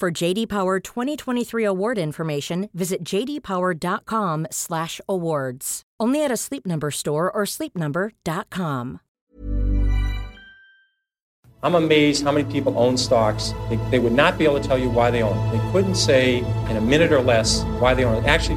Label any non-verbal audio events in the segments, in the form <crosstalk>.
For JD Power 2023 award information, visit jdpower.com/awards. Only at a Sleep Number store or sleepnumber.com. I'm amazed how many people own stocks. They, they would not be able to tell you why they own. They couldn't say in a minute or less why they own it. Actually,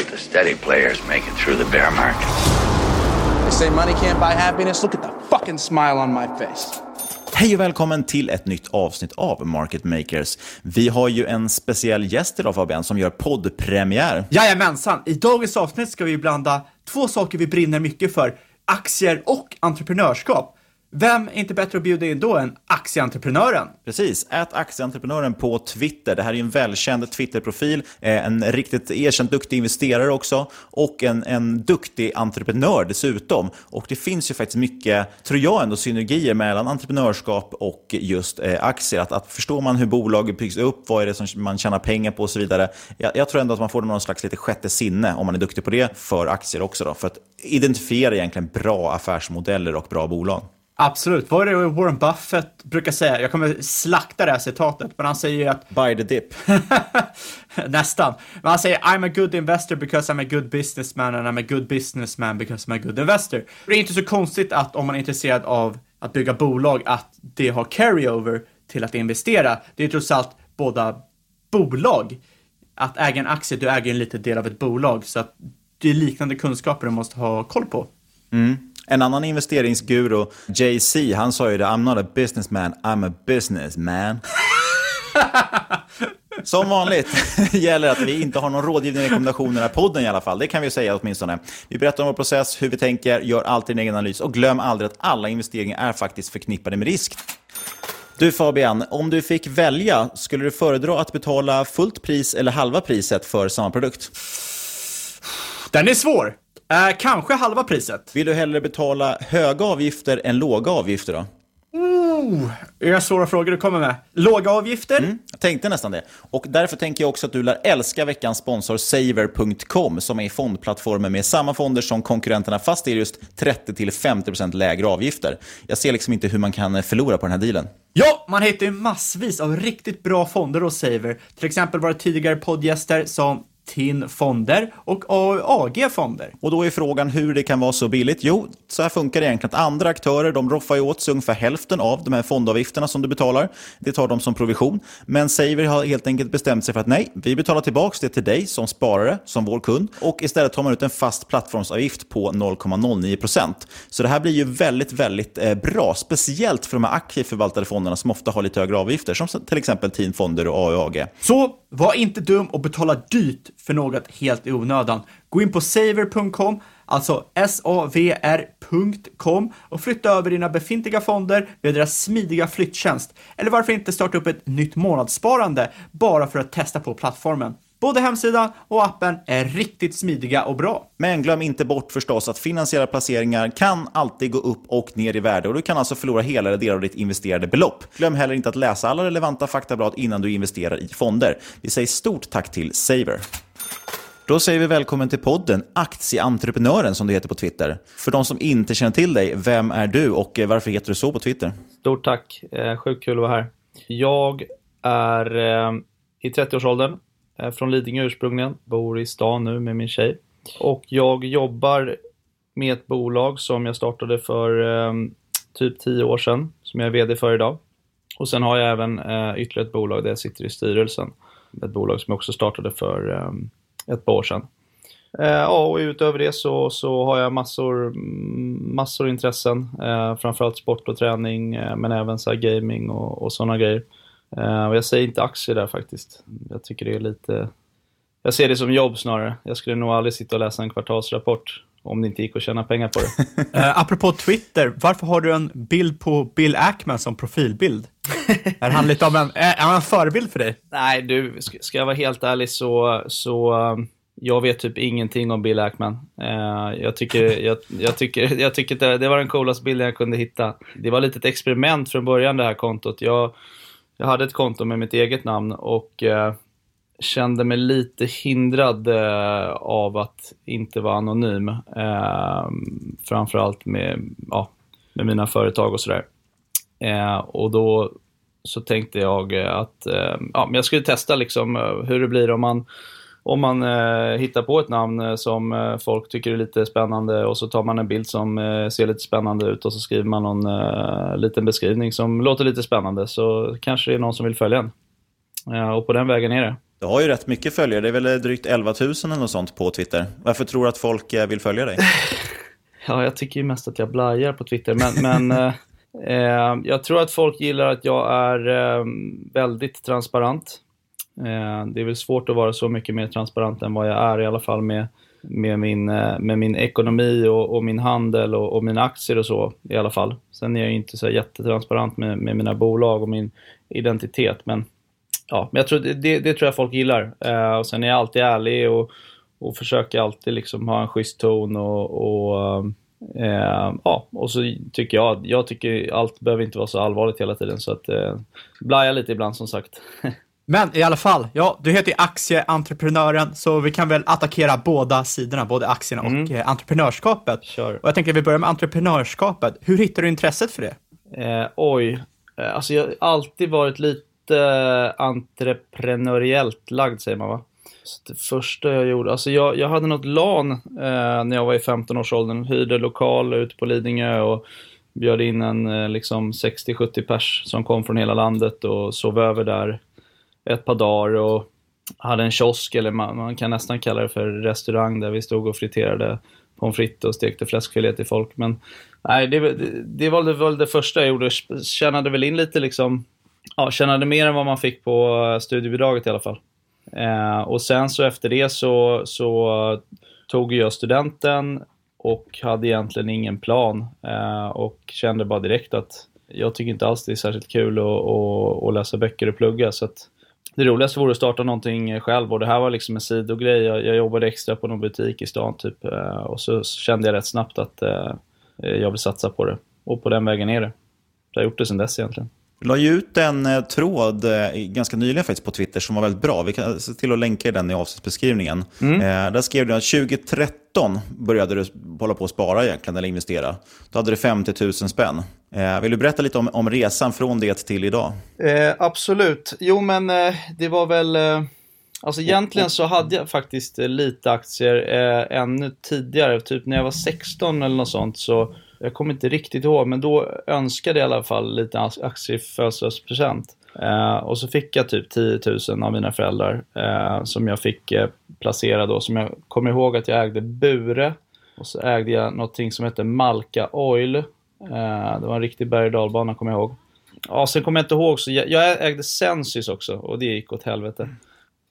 steady players make it through the bear market. They say money can't buy happiness. Look at the fucking smile on my face. Hej och välkommen till ett nytt avsnitt av Market Makers. Vi har ju en speciell gäst idag Fabian som gör poddpremiär. Jajamensan! I dagens avsnitt ska vi blanda två saker vi brinner mycket för. Aktier och entreprenörskap. Vem är inte bättre att bjuda in då än aktieentreprenören? Precis, ät aktieentreprenören på Twitter. Det här är ju en välkänd Twitterprofil, eh, en riktigt erkänt duktig investerare också och en, en duktig entreprenör dessutom. Och det finns ju faktiskt mycket, tror jag ändå, synergier mellan entreprenörskap och just eh, aktier. Att, att förstår man hur bolaget byggs upp, vad är det som man tjänar pengar på och så vidare. Jag, jag tror ändå att man får någon slags lite sjätte sinne om man är duktig på det för aktier också. Då, för att identifiera egentligen bra affärsmodeller och bra bolag. Absolut. Vad är det Warren Buffett brukar säga? Jag kommer slakta det här citatet, men han säger ju att... Buy the dip. <laughs> Nästan. Men han säger I'm a good investor because I'm a good businessman and I'm a good businessman because I'm a good investor. Det är inte så konstigt att om man är intresserad av att bygga bolag, att det har carryover till att investera. Det är trots allt båda bolag. Att äga en aktie, du äger en liten del av ett bolag, så att det är liknande kunskaper du måste ha koll på. Mm. En annan investeringsguru, JC, han sa ju det, I'm not a businessman, I'm a businessman. <laughs> Som vanligt <laughs> gäller att vi inte har någon rådgivning rekommendation i den här podden i alla fall. Det kan vi säga åtminstone. Vi berättar om vår process, hur vi tänker, gör alltid en egen analys och glöm aldrig att alla investeringar är faktiskt förknippade med risk. Du Fabian, om du fick välja, skulle du föredra att betala fullt pris eller halva priset för samma produkt? Den är svår. Eh, kanske halva priset. Vill du hellre betala höga avgifter än låga avgifter då? Oh, är det svåra frågor du kommer med? Låga avgifter? Mm, jag tänkte nästan det. Och därför tänker jag också att du lär älska veckans sponsor Saver.com som är fondplattformen med samma fonder som konkurrenterna fast det är just 30-50% lägre avgifter. Jag ser liksom inte hur man kan förlora på den här dealen. Ja, man hittar ju massvis av riktigt bra fonder hos Saver. Till exempel våra tidigare poddgäster som TIN-fonder och AAG-fonder. Och då är frågan hur det kan vara så billigt. Jo, så här funkar det egentligen. Att andra aktörer de roffar ju åt sig ungefär hälften av de här fondavgifterna som du betalar. Det tar de som provision. Men Saver har helt enkelt bestämt sig för att nej, vi betalar tillbaka det till dig som sparare, som vår kund. Och istället tar man ut en fast plattformsavgift på 0,09%. Så det här blir ju väldigt, väldigt eh, bra. Speciellt för de här aktieförvaltade fonderna som ofta har lite högre avgifter. Som till exempel TIN-fonder och AAG. Så var inte dum och betala dyrt för något helt i onödan. Gå in på saver.com, alltså savr.com och flytta över dina befintliga fonder via deras smidiga flyttjänst. Eller varför inte starta upp ett nytt månadssparande bara för att testa på plattformen. Både hemsidan och appen är riktigt smidiga och bra. Men glöm inte bort förstås att finansiella placeringar kan alltid gå upp och ner i värde och du kan alltså förlora hela eller delar av ditt investerade belopp. Glöm heller inte att läsa alla relevanta faktablad innan du investerar i fonder. Vi säger stort tack till Saver. Då säger vi välkommen till podden Aktieentreprenören som du heter på Twitter. För de som inte känner till dig, vem är du och eh, varför heter du så på Twitter? Stort tack, eh, sjukt kul att vara här. Jag är eh, i 30-årsåldern, eh, från Lidingö ursprungligen, bor i stan nu med min tjej. Och jag jobbar med ett bolag som jag startade för eh, typ 10 år sedan, som jag är VD för idag. Och sen har jag även eh, ytterligare ett bolag där jag sitter i styrelsen. Ett bolag som jag också startade för ett par år sedan. Eh, ja, och utöver det så, så har jag massor, massor intressen. Eh, framförallt sport och träning, eh, men även så gaming och, och sådana grejer. Eh, och jag säger inte aktier där faktiskt. Jag tycker det är lite... Jag ser det som jobb snarare. Jag skulle nog aldrig sitta och läsa en kvartalsrapport om det inte gick att tjäna pengar på det. uh, <laughs> apropå Twitter, varför har du en bild på Bill Ackman som profilbild? <laughs> är han lite av en, är han en förebild för dig? Nej, du, ska jag vara helt ärlig så, så um, jag vet typ ingenting om Bill Ackman. Uh, jag tycker, <laughs> jag, jag tycker, jag tycker det, det var den coolaste bilden jag kunde hitta. Det var lite ett experiment från början det här kontot. Jag, jag hade ett konto med mitt eget namn och uh, kände mig lite hindrad eh, av att inte vara anonym. Eh, framförallt med, ja, med mina företag och sådär. Eh, och då så tänkte jag att eh, ja, jag skulle testa liksom eh, hur det blir om man, om man eh, hittar på ett namn eh, som eh, folk tycker är lite spännande och så tar man en bild som eh, ser lite spännande ut och så skriver man någon liten beskrivning som låter lite spännande så kanske det är någon som vill följa en. Ehm, och på den vägen är det. Du har ju rätt mycket följare. Det är väl drygt 11 000 eller något sånt på Twitter. Varför tror du att folk vill följa dig? <sighs> Ja, jag tycker ju mest att jag blajar på Twitter. Men, men <laughs> eh, jag tror att folk gillar att jag är eh, väldigt transparent. Eh, det är väl svårt att vara så mycket mer transparent än vad jag är, i alla fall med, med, min, med min ekonomi och, och min handel och, och, mina aktier och så i alla fall. Sen är jag inte så jättetransparent med, med mina bolag och min identitet. Men ja, men jag tror, det, det tror jag folk gillar. Eh, och sen är jag alltid ärlig och, och försöker alltid liksom ha en schysst ton och, och eh, ja, och så tycker jag, jag tycker allt behöver inte vara så allvarligt hela tiden så att eh, blaja lite ibland som sagt. <laughs> Men i alla fall, ja, du heter ju aktieentreprenören, så vi kan väl attackera båda sidorna, både aktierna mm. och eh, entreprenörskapet. Sure. Och jag tänker att vi börjar med entreprenörskapet. Hur hittar du intresset för det? Eh, oj, eh, alltså jag har alltid varit lite lite eh, entreprenöriellt lagd säger man va? Så det första jag gjorde, alltså jag, jag hade något LAN eh, när jag var i 15-årsåldern, hyrde lokal ute på Lidingö och bjöd in en eh, liksom 60-70 pers som kom från hela landet och sov över där ett par dagar och hade en kiosk, eller man, man kan nästan kalla det för restaurang, där vi stod och friterade pommes frites och stekte fläskfilé till folk. Men nej, det, det, det var väl det första jag gjorde. Tjänade väl in lite liksom ja, tjänade mer än vad man fick på eh, studiebidraget i alla fall. Eh, och sen så efter det så, så tog jag studenten och hade egentligen ingen plan eh, och kände bara direkt att jag tycker inte alls det är särskilt kul att, att, att läsa böcker och plugga. Så det roligaste vore att starta någonting själv och det här var liksom en sidogrej. Jag, jag jobbade extra på någon butik i stan typ eh, och så kände jag rätt snabbt att eh, jag vill satsa på det. Och på den vägen är det. Jag har gjort det sedan dess egentligen. La ju ut en eh, tråd eh, ganska nyligen faktiskt på Twitter som var väldigt bra. Vi kan se till att länka den i avsnittsbeskrivningen. Mm. Eh, där skrev du att 2013 började du hålla på att spara egentligen, eller investera. Då hade du 50 000 spänn. Vill du berätta lite om, om resan från det till idag? Eh, absolut. Jo, men det var väl Alltså egentligen så hade jag faktiskt lite aktier eh, ännu tidigare, typ när jag var 16 eller något sånt. Så jag kommer inte riktigt ihåg, men då önskade jag i alla fall lite aktier i födelsedagspresent. Eh, och så fick jag typ 10 000 av mina föräldrar eh, som jag fick eh, placera då. Som jag kommer ihåg att jag ägde Bure och så ägde jag någonting som hette Malka Oil. Eh, det var en riktig berg och dalbana kommer jag ihåg. Ja, sen kommer jag inte ihåg, så jag, jag ägde Sensis också och det gick åt helvete.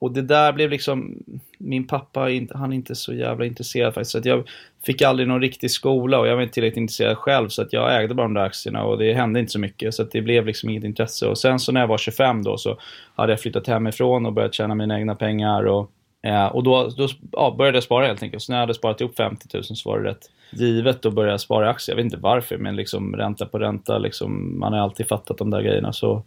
Och det där blev liksom, min pappa han är inte så jävla intresserad faktiskt. Så att jag fick aldrig någon riktig skola och jag var inte tillräckligt intresserad själv. Så att jag ägde bara de där aktierna och det hände inte så mycket. Så att det blev liksom inget intresse. Och sen så när jag var 25 då så hade jag flyttat hemifrån och börjat tjäna mina egna pengar. Och, eh, och då, då ja, började jag spara helt enkelt. Så när jag hade sparat ihop 50 000 så var det rätt givet att börja spara i aktier. Jag vet inte varför, men liksom ränta på ränta, liksom, man har alltid fattat de där grejerna. Så mm,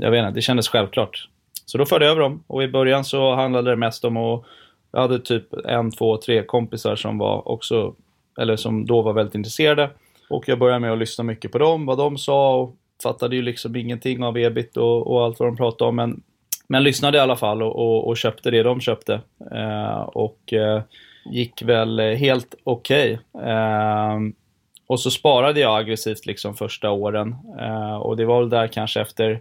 jag vet inte, det kändes självklart. Så då förde jag över dem och i början så handlade det mest om att jag hade typ en, två, tre kompisar som var också, eller som då var väldigt intresserade. Och jag började med att lyssna mycket på dem, vad de sa och fattade ju liksom ingenting av ebit och, och allt vad de pratade om. Men, men lyssnade i alla fall och, och, och köpte det de köpte. Eh, och eh, gick väl helt okej. Okay. Eh, och så sparade jag aggressivt liksom första åren. Eh, och det var väl där kanske efter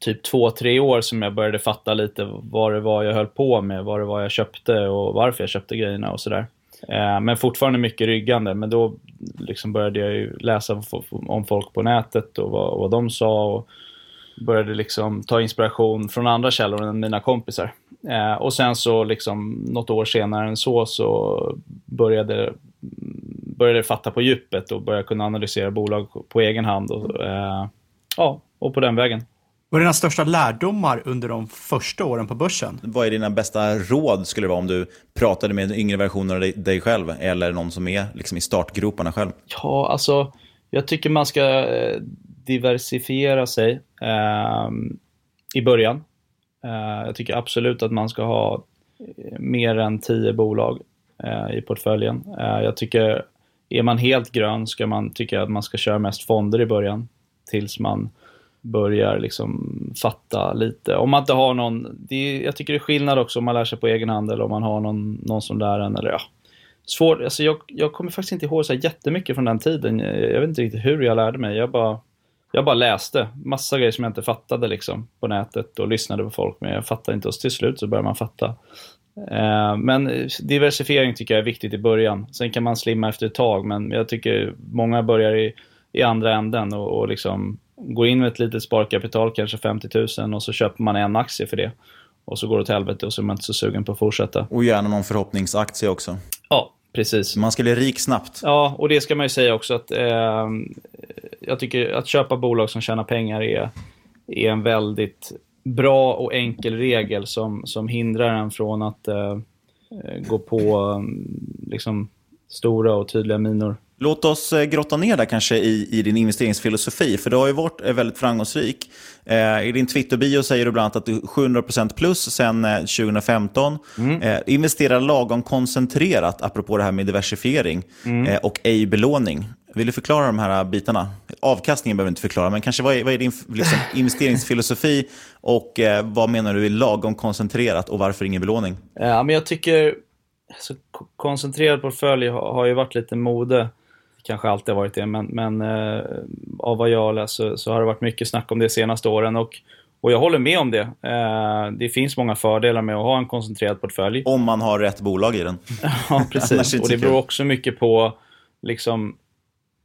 typ två, tre år som jag började fatta lite vad det var jag höll på med, vad det var jag köpte och varför jag köpte grejerna och sådär. Eh, men fortfarande mycket ryggande, men då liksom började jag ju läsa om folk på nätet och vad, vad de sa och började liksom ta inspiration från andra källor än mina kompisar. Eh, och sen så liksom något år senare än så så började började fatta på djupet och började kunna analysera bolag på egen hand. Och, eh, ja, och på den vägen. Vad är dina största lärdomar under de första åren på börsen? Vad är dina bästa råd skulle det vara om du pratade med en yngre version av dig, själv eller någon som är liksom i startgroparna själv? Ja, alltså jag tycker man ska eh, diversifiera sig eh, i början. Eh, jag tycker absolut att man ska ha eh, mer än tio bolag eh, i portföljen. Eh, jag tycker, är man helt grön ska man tycka att man ska köra mest fonder i början tills man börjar liksom fatta lite. Om man inte har någon, det är, jag tycker det är skillnad också om man lär sig på egen hand eller om man har någon, någon som lär en. Eller, ja. Svår, alltså jag, jag kommer faktiskt inte ihåg så jättemycket från den tiden. Jag, jag vet inte riktigt hur jag lärde mig. Jag bara, jag bara läste massa grejer som jag inte fattade liksom, på nätet och lyssnade på folk. Men jag fattade inte och till slut så börjar man fatta. Eh, men diversifiering tycker jag är viktigt i början. Sen kan man slimma efter ett tag, men jag tycker många börjar i, i andra änden och, och liksom går in med ett litet sparkapital, kanske 50 000 och så köper man en aktie för det. Och så går det åt helvete och så är man inte så sugen på att fortsätta. Och gärna någon förhoppningsaktie också. Ja, precis. Man ska bli rik snabbt. Ja, och det ska man ju säga också att eh, jag tycker att köpa bolag som tjänar pengar är, är en väldigt bra och enkel regel som, som hindrar en från att eh, gå på liksom, stora och tydliga minor. Låt oss eh, grotta ner där kanske i, i din investeringsfilosofi, för du har ju varit eh, väldigt framgångsrik. Eh, I din Twitter-bio säger du bland annat att du är 700% plus sedan eh, 2015. Mm. Eh, investerar lagom koncentrerat, apropå det här med diversifiering, mm. eh, och ej belåning. Vill du förklara de här bitarna? Avkastningen behöver du inte förklara, men kanske vad är, vad är din liksom, <laughs> investeringsfilosofi och vad menar du är lagom koncentrerat och varför ingen belåning? Ja, men jag tycker alltså, koncentrerad portfölj har, har ju varit lite mode kanske alltid har varit det, men, men eh, av vad jag läser så, så, har det varit mycket snack om det de senaste åren. Och, och jag håller med om det. Eh, det finns många fördelar med att ha en koncentrerad portfölj. Om man har rätt bolag i den. <laughs> ja, precis. och det beror också mycket på liksom,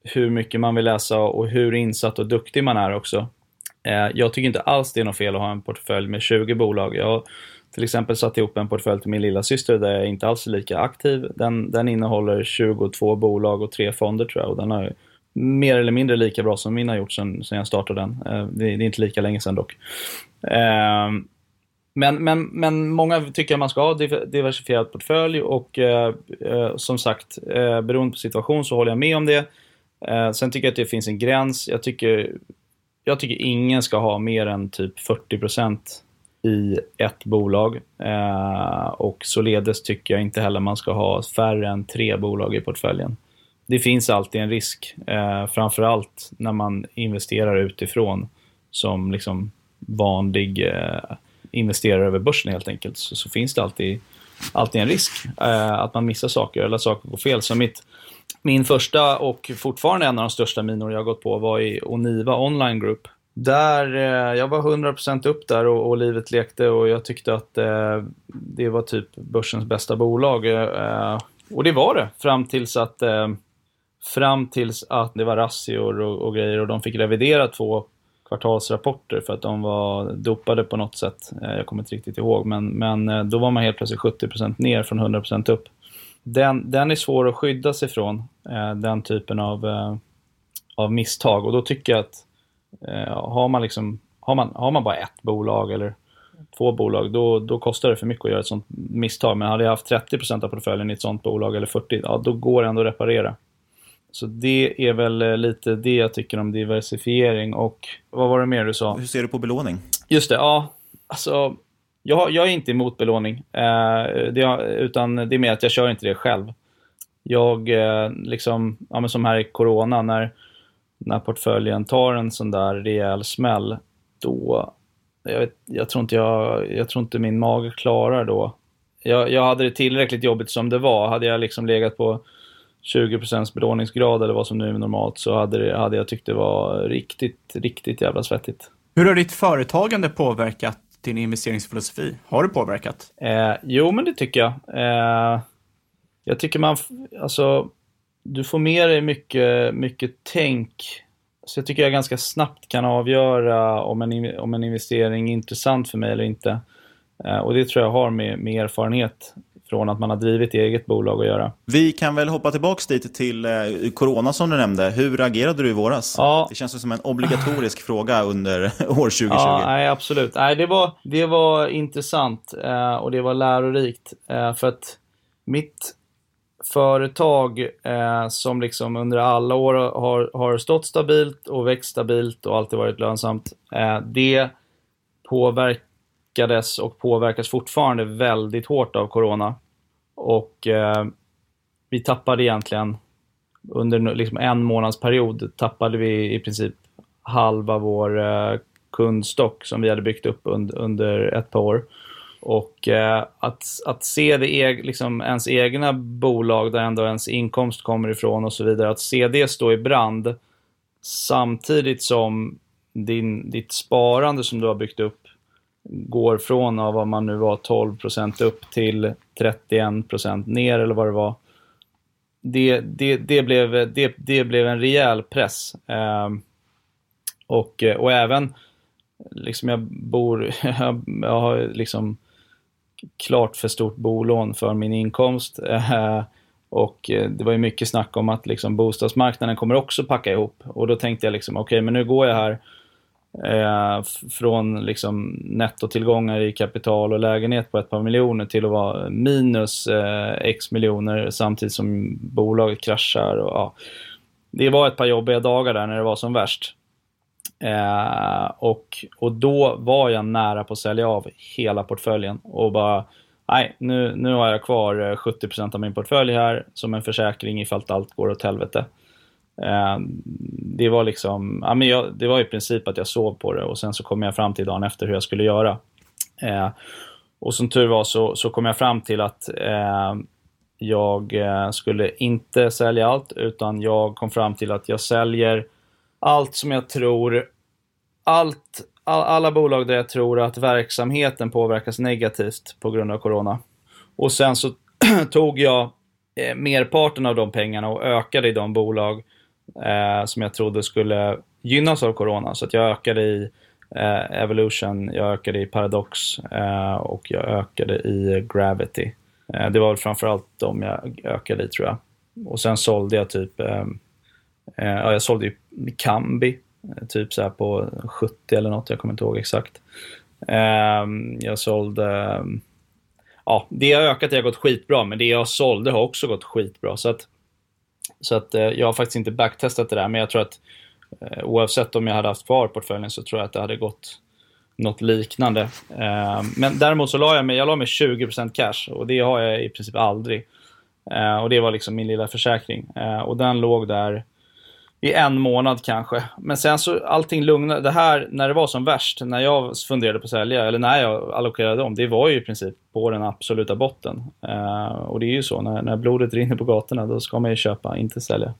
hur mycket man vill läsa och hur insatt och duktig man är också. Eh, jag tycker inte alls det är något fel att ha en portfölj med 20 bolag. Jag till exempel satt ihop en portfölj till min lilla syster där jag inte alls är lika aktiv. Den, den innehåller 22 bolag och tre fonder tror jag. Och den har mer eller mindre lika bra som min har gjort sedan, sen jag startade den. Eh, det, är inte lika länge sedan dock. Eh, men, men, men många tycker att man ska ha diversifierad portfölj och eh, eh som sagt, eh, beroende på situation så håller jag med om det. Eh, sen tycker jag att det finns en gräns. Jag tycker, jag tycker ingen ska ha mer än typ 40 i ett bolag. Eh, och således tycker jag inte heller man ska ha färre än tre bolag i portföljen. Det finns alltid en risk, eh, framförallt när man investerar utifrån som liksom vanlig eh, investerare över börsen helt enkelt så, så finns det alltid, alltid en risk eh, att man missar saker eller att saker går fel. Så mitt, min första och fortfarande en av de största minor jag gått på var i Oniva Online Group. Där, eh, jag var 100% upp där och, och, livet lekte och jag tyckte att eh, det var typ börsens bästa bolag. Eh, och det var det, fram tills att, eh, fram tills att det var razzior och, och, grejer och de fick revidera två kvartalsrapporter för att de var dopade på något sätt. Eh, jag kommer inte riktigt ihåg, men, men eh, då var man helt plötsligt 70% ner från 100% upp. Den, den är svår att skydda sig från, eh, den typen av, eh, av misstag. Och då tycker jag att har, man liksom, har, man, har man bara ett bolag eller två bolag, då, då kostar det för mycket att göra ett sånt misstag. Men hade jag haft 30% av portföljen i ett sånt bolag eller 40%, ja då går det ändå att reparera. Så det är väl eh, lite det jag tycker om diversifiering. Och vad var det mer du sa? Hur ser du på belåning? Just det, ja. Alltså, jag, jag är inte emot belåning. Eh, det, utan det är mer att jag kör inte det själv. Jag, eh, liksom, ja, men som här i Corona, när, när portföljen tar en sån där rejäl smäll, då... Jag, vet, jag, tror, inte jag, jag tror inte min mage klarar då. Jag, jag hade det tillräckligt jobbigt som det var. Hade jag liksom legat på 20% belåningsgrad eller vad som nu är normalt så hade, det, hade jag tyckt det var riktigt, riktigt jävla svettigt. Hur har ditt företagande påverkat din investeringsfilosofi? Har det påverkat? Eh, jo, men det tycker jag. Eh, jag tycker man, alltså, du får med dig mycket, mycket tänk. Så jag tycker jag ganska snabbt kan avgöra om en, om en investering är intressant för mig eller inte. Eh, och det tror jag har med, med erfarenhet från att man har drivit eget bolag att göra. Vi kan väl hoppa tillbaka dit till eh, corona som du nämnde. Hur agerade du i våras? Ja. Det känns som en obligatorisk <sighs> fråga under <laughs> år 2020. Ja, nej, absolut. Nej, det, var, det var intressant eh, och det var lärorikt. Eh, för att mitt företag eh, som liksom under alla år har, har stått stabilt och växt stabilt och alltid varit lönsamt. Eh, det påverkades och påverkas fortfarande väldigt hårt av corona. Och eh, vi tappade egentligen under liksom en månadsperiod tappade vi i princip halva vår eh, kundstock som vi hade byggt upp und, under ett par år. Och eh, att, att se det e liksom ens egna bolag där ändå ens inkomst kommer ifrån och så vidare, att se det stå i brand samtidigt som din, ditt sparande som du har byggt upp går från av vad man nu var 12% upp till 31% ner eller vad det var. Det, det, det, blev, det, det blev en rejäl press. Eh, och, och även, liksom jag bor, <laughs> jag har liksom klart för stort bolån för min inkomst. Eh, och eh, det var ju mycket snack om att liksom bostadsmarknaden kommer också packa ihop. Och då tänkte jag liksom, okej okay, men nu går jag här Eh, från liksom nettotillgångar i kapital och lägenhet på ett par miljoner till att vara minus eh, x miljoner samtidigt som bolaget kraschar. Och, ja. Det var ett par jobbiga dagar där när det var som värst. Eh, och, och då var jag nära på att sälja av hela portföljen och bara Nej, nu, nu har jag kvar eh, 70% av min portfölj här som en försäkring ifall allt går åt helvete. Eh, det var liksom, ja, men jag, det var i princip att jag sov på det och sen så kom jag fram till dagen efter hur jag skulle göra. Eh, och som tur var så, så kom jag fram till att eh, jag eh, skulle inte sälja allt utan jag kom fram till att jag säljer allt som jag tror, allt, all, alla bolag där jag tror att verksamheten påverkas negativt på grund av Corona. Och sen så <clears throat> tog jag eh, merparten av de pengarna och ökade i de bolag eh, som jag trodde skulle gynnas av corona. Så att jag ökade i eh, Evolution, jag ökade i Paradox eh, och jag ökade i Gravity. Eh, det var väl framförallt de jag ökade i tror jag. Och sen sålde jag typ, eh, eh, ja jag sålde ju Kambi, eh, typ så här på 70 eller något, jag kommer inte ihåg exakt. Ehm, jag sålde ehm, ja, det har ökat det har gått skitbra, men det jag sålde har också gått skitbra. Så att så att eh, jag har faktiskt inte backtestat det där, men jag tror att eh, oavsett om jag hade haft kvar portföljen så tror jag att det hade gått något liknande. Eh, men däremot så la jag mig, jag la mig 20% cash och det har jag i princip aldrig. Ehm, och det var liksom min lilla försäkring. Och den låg där i en månad kanske. Men sen så allting lugnade. Det här, när det var som värst, när jag funderade på att sälja, eller när jag allokerade om, det var ju i princip på den absoluta botten. Eh, och det är ju så, när, när blodet rinner på gatorna, då ska man ju köpa, inte sälja.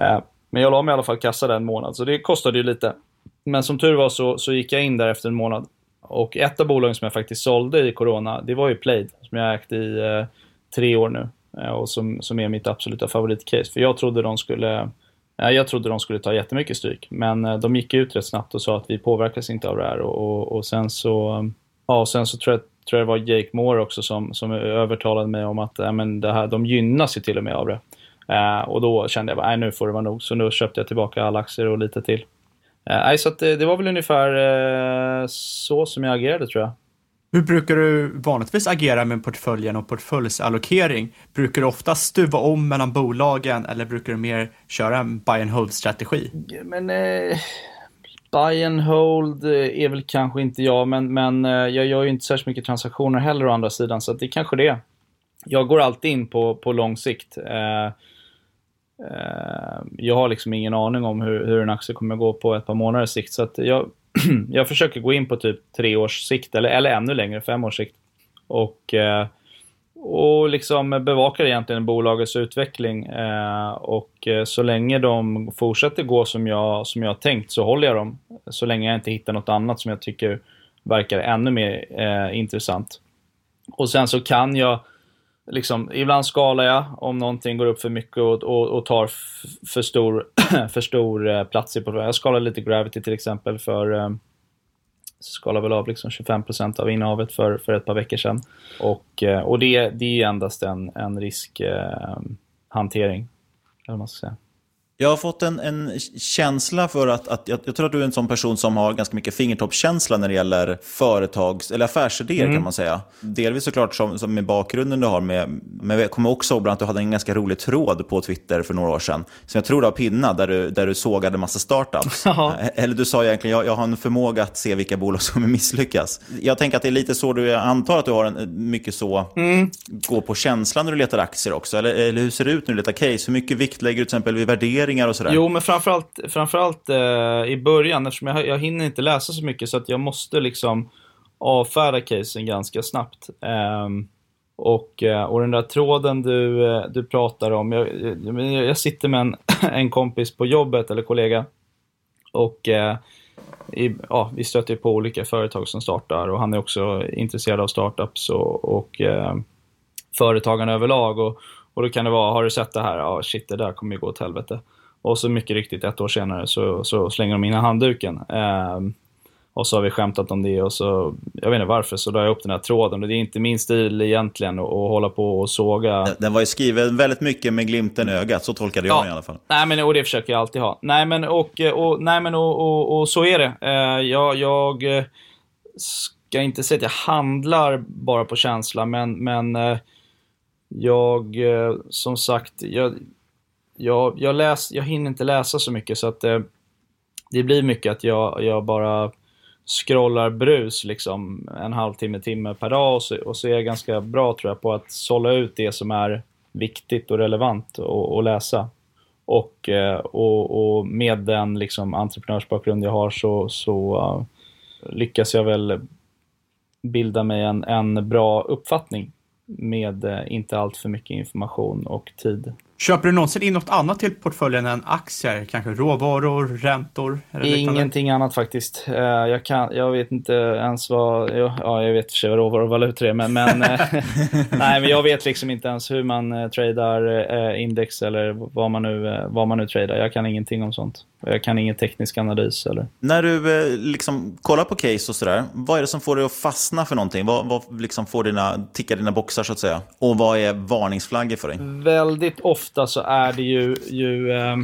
Eh, men jag la mig i alla fall kassa den en månad, så det kostade ju lite. Men som tur var så, så gick jag in där efter en månad. Och ett av bolagen som jag faktiskt sålde i Corona, det var ju Plaid, som jag ägt i eh, tre år nu. Eh, och som, som är mitt absoluta favoritcase. För jag trodde de skulle jag trodde de skulle ta jättemycket stryk, men eh, de gick ut rätt snabbt och sa att vi påverkas inte av det här. Och, och, och sen så, ja, sen så tror jag, tror jag det var Jake Moore också som, som övertalade mig om att äh, men det här, de gynnas ju till och med av det. Äh, och då kände jag bara, nu får det vara nog. Så nu köpte jag tillbaka alla aktier och lite till. Äh, så det, det, var väl ungefär så som jag agerade tror jag. Hur brukar du vanligtvis agera med portföljen och portföljsallokering? Brukar du ofta stuva om mellan bolagen eller brukar du mer köra en buy and hold-strategi? Men eh, buy and hold eh, är väl kanske inte jag, men, men eh, jag gör ju inte särskilt mycket transaktioner heller å andra sidan, så det är kanske det. Jag går alltid in på, på lång sikt. Eh, eh, jag har liksom ingen aning om hur, hur en aktie kommer gå på ett par månaders sikt, så att jag, <clears throat> jag försöker gå in på typ tre års sikt eller, eller ännu längre, fem års sikt. Och, eh, och liksom bevakar egentligen bolagets utveckling. Eh, och eh, så länge de fortsätter gå som jag, som jag tänkt så håller jag dem. Så länge jag inte hittar något annat som jag tycker verkar ännu mer eh, intressant. Och sen så kan jag liksom, ibland skalar jag om någonting går upp för mycket och, och, och tar för stor, <clears throat> för stor eh, plats i portföljen. Jag skalar lite Gravity till exempel för eh, skalar väl av liksom 25% av innehavet för, för ett par veckor sedan. Och, eh, och det, det är endast en, en riskhantering. Eh, eller vad man ska säga. Jag har fått en, en känsla för att, att jag, jag, tror att du är en sån person som har ganska mycket fingertoppskänsla när det gäller företags eller affärsidéer mm. kan man säga. Delvis såklart som, som med bakgrunden du har med, men jag kommer också ihåg att du hade en ganska rolig tråd på Twitter för några år sedan. Som jag tror du har pinnat, där du, där du sågade massa startups. <laughs> eller du sa egentligen, jag, jag har en förmåga att se vilka bolag som <laughs> misslyckas. Jag tänker att det är lite så du, jag antar att du har en, mycket så, mm. gå på känslan när du letar aktier också. Eller, eller hur ser det ut när du letar case? Hur mycket vikt lägger du till exempel vid värdering värderingar och sådär? Jo, men framförallt, framförallt eh, i början, eftersom jag, jag hinner inte läsa så mycket så att jag måste liksom avfärda casen ganska snabbt. Ehm, eh, och, och den där tråden du, eh, du pratar om, jag, jag, jag sitter med en, <clears throat> en kompis på jobbet, eller kollega, och eh, i, ja, vi stöter på olika företag som startar och han är också intresserad av startups och, och eh, företagande överlag. Och, och då kan det vara, har du sett det här? Ja, shit, det där kommer ju gå åt helvete. Och så mycket riktigt, ett år senare så, så slänger de in handduken. Eh, och så har vi skämtat om det och så, jag vet inte varför, så la jag upp den här tråden. Och det är inte min stil egentligen att, hålla på och såga. Den var ju skriven väldigt mycket med glimten i ögat, så tolkade jag ja. i alla fall. Nej, men och det försöker jag alltid ha. Nej, men och, och, nej, men, och, och, och så är det. Eh, jag, jag eh, ska inte säga att jag handlar bara på känsla, men, men eh, jag, eh, som sagt, jag, jag, jag, läs, jag hinner inte läsa så mycket så att eh, det blir mycket att jag, jag bara scrollar brus liksom en halvtimme, timme per dag och så, och så är jag ganska bra tror jag på att sålla ut det som är viktigt och relevant att läsa. Och, eh, och, och, med den liksom entreprenörsbakgrund jag har så, så eh, lyckas jag väl bilda mig en, en bra uppfattning med eh, inte allt för mycket information och tid. Köper du någonsin in något annat till portföljen än aktier? Kanske råvaror, räntor? Ingenting annat faktiskt. Eh, jag, kan, jag vet inte ens vad, ja jag vet för sig vad råvaror och valutor är, men, men eh, <laughs> nej, men jag vet liksom inte ens hur man eh, tradar index eller vad man, nu, vad man nu tradar. Jag kan ingenting om sånt. Jag kan ingen teknisk analys. Eller. När du liksom kollar på case och sådär, vad är det som får dig att fastna för någonting? Vad, vad liksom får dina, tickar dina boxar så att säga? Och vad är varningsflaggor för dig? Väldigt ofta ofta så är det ju, ju eh,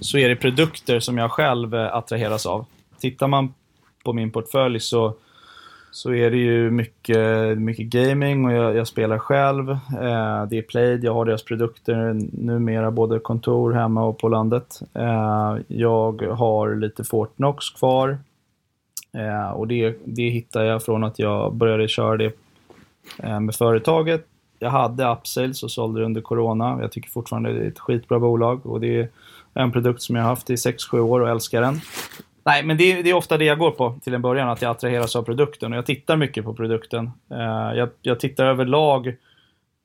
så är det produkter som jag själv eh, attraheras av. Tittar man på min portfölj så, så är det ju mycket, mycket gaming och jag, jag spelar själv. Eh, det är Played, jag har deras produkter numera både kontor hemma och på landet. Eh, jag har lite Fortnox kvar. Eh, och det, det hittar jag från att jag började köra det eh, med företaget jag hade Upsales och sålde det under Corona. Jag tycker fortfarande det är ett skitbra bolag och det är En produkt som jag har haft i 6-7 år och älskar den. Nej, men det är, det är, ofta det jag går på till en början, att jag attraheras av produkten. Och jag tittar mycket på produkten. Uh, jag, jag, tittar överlag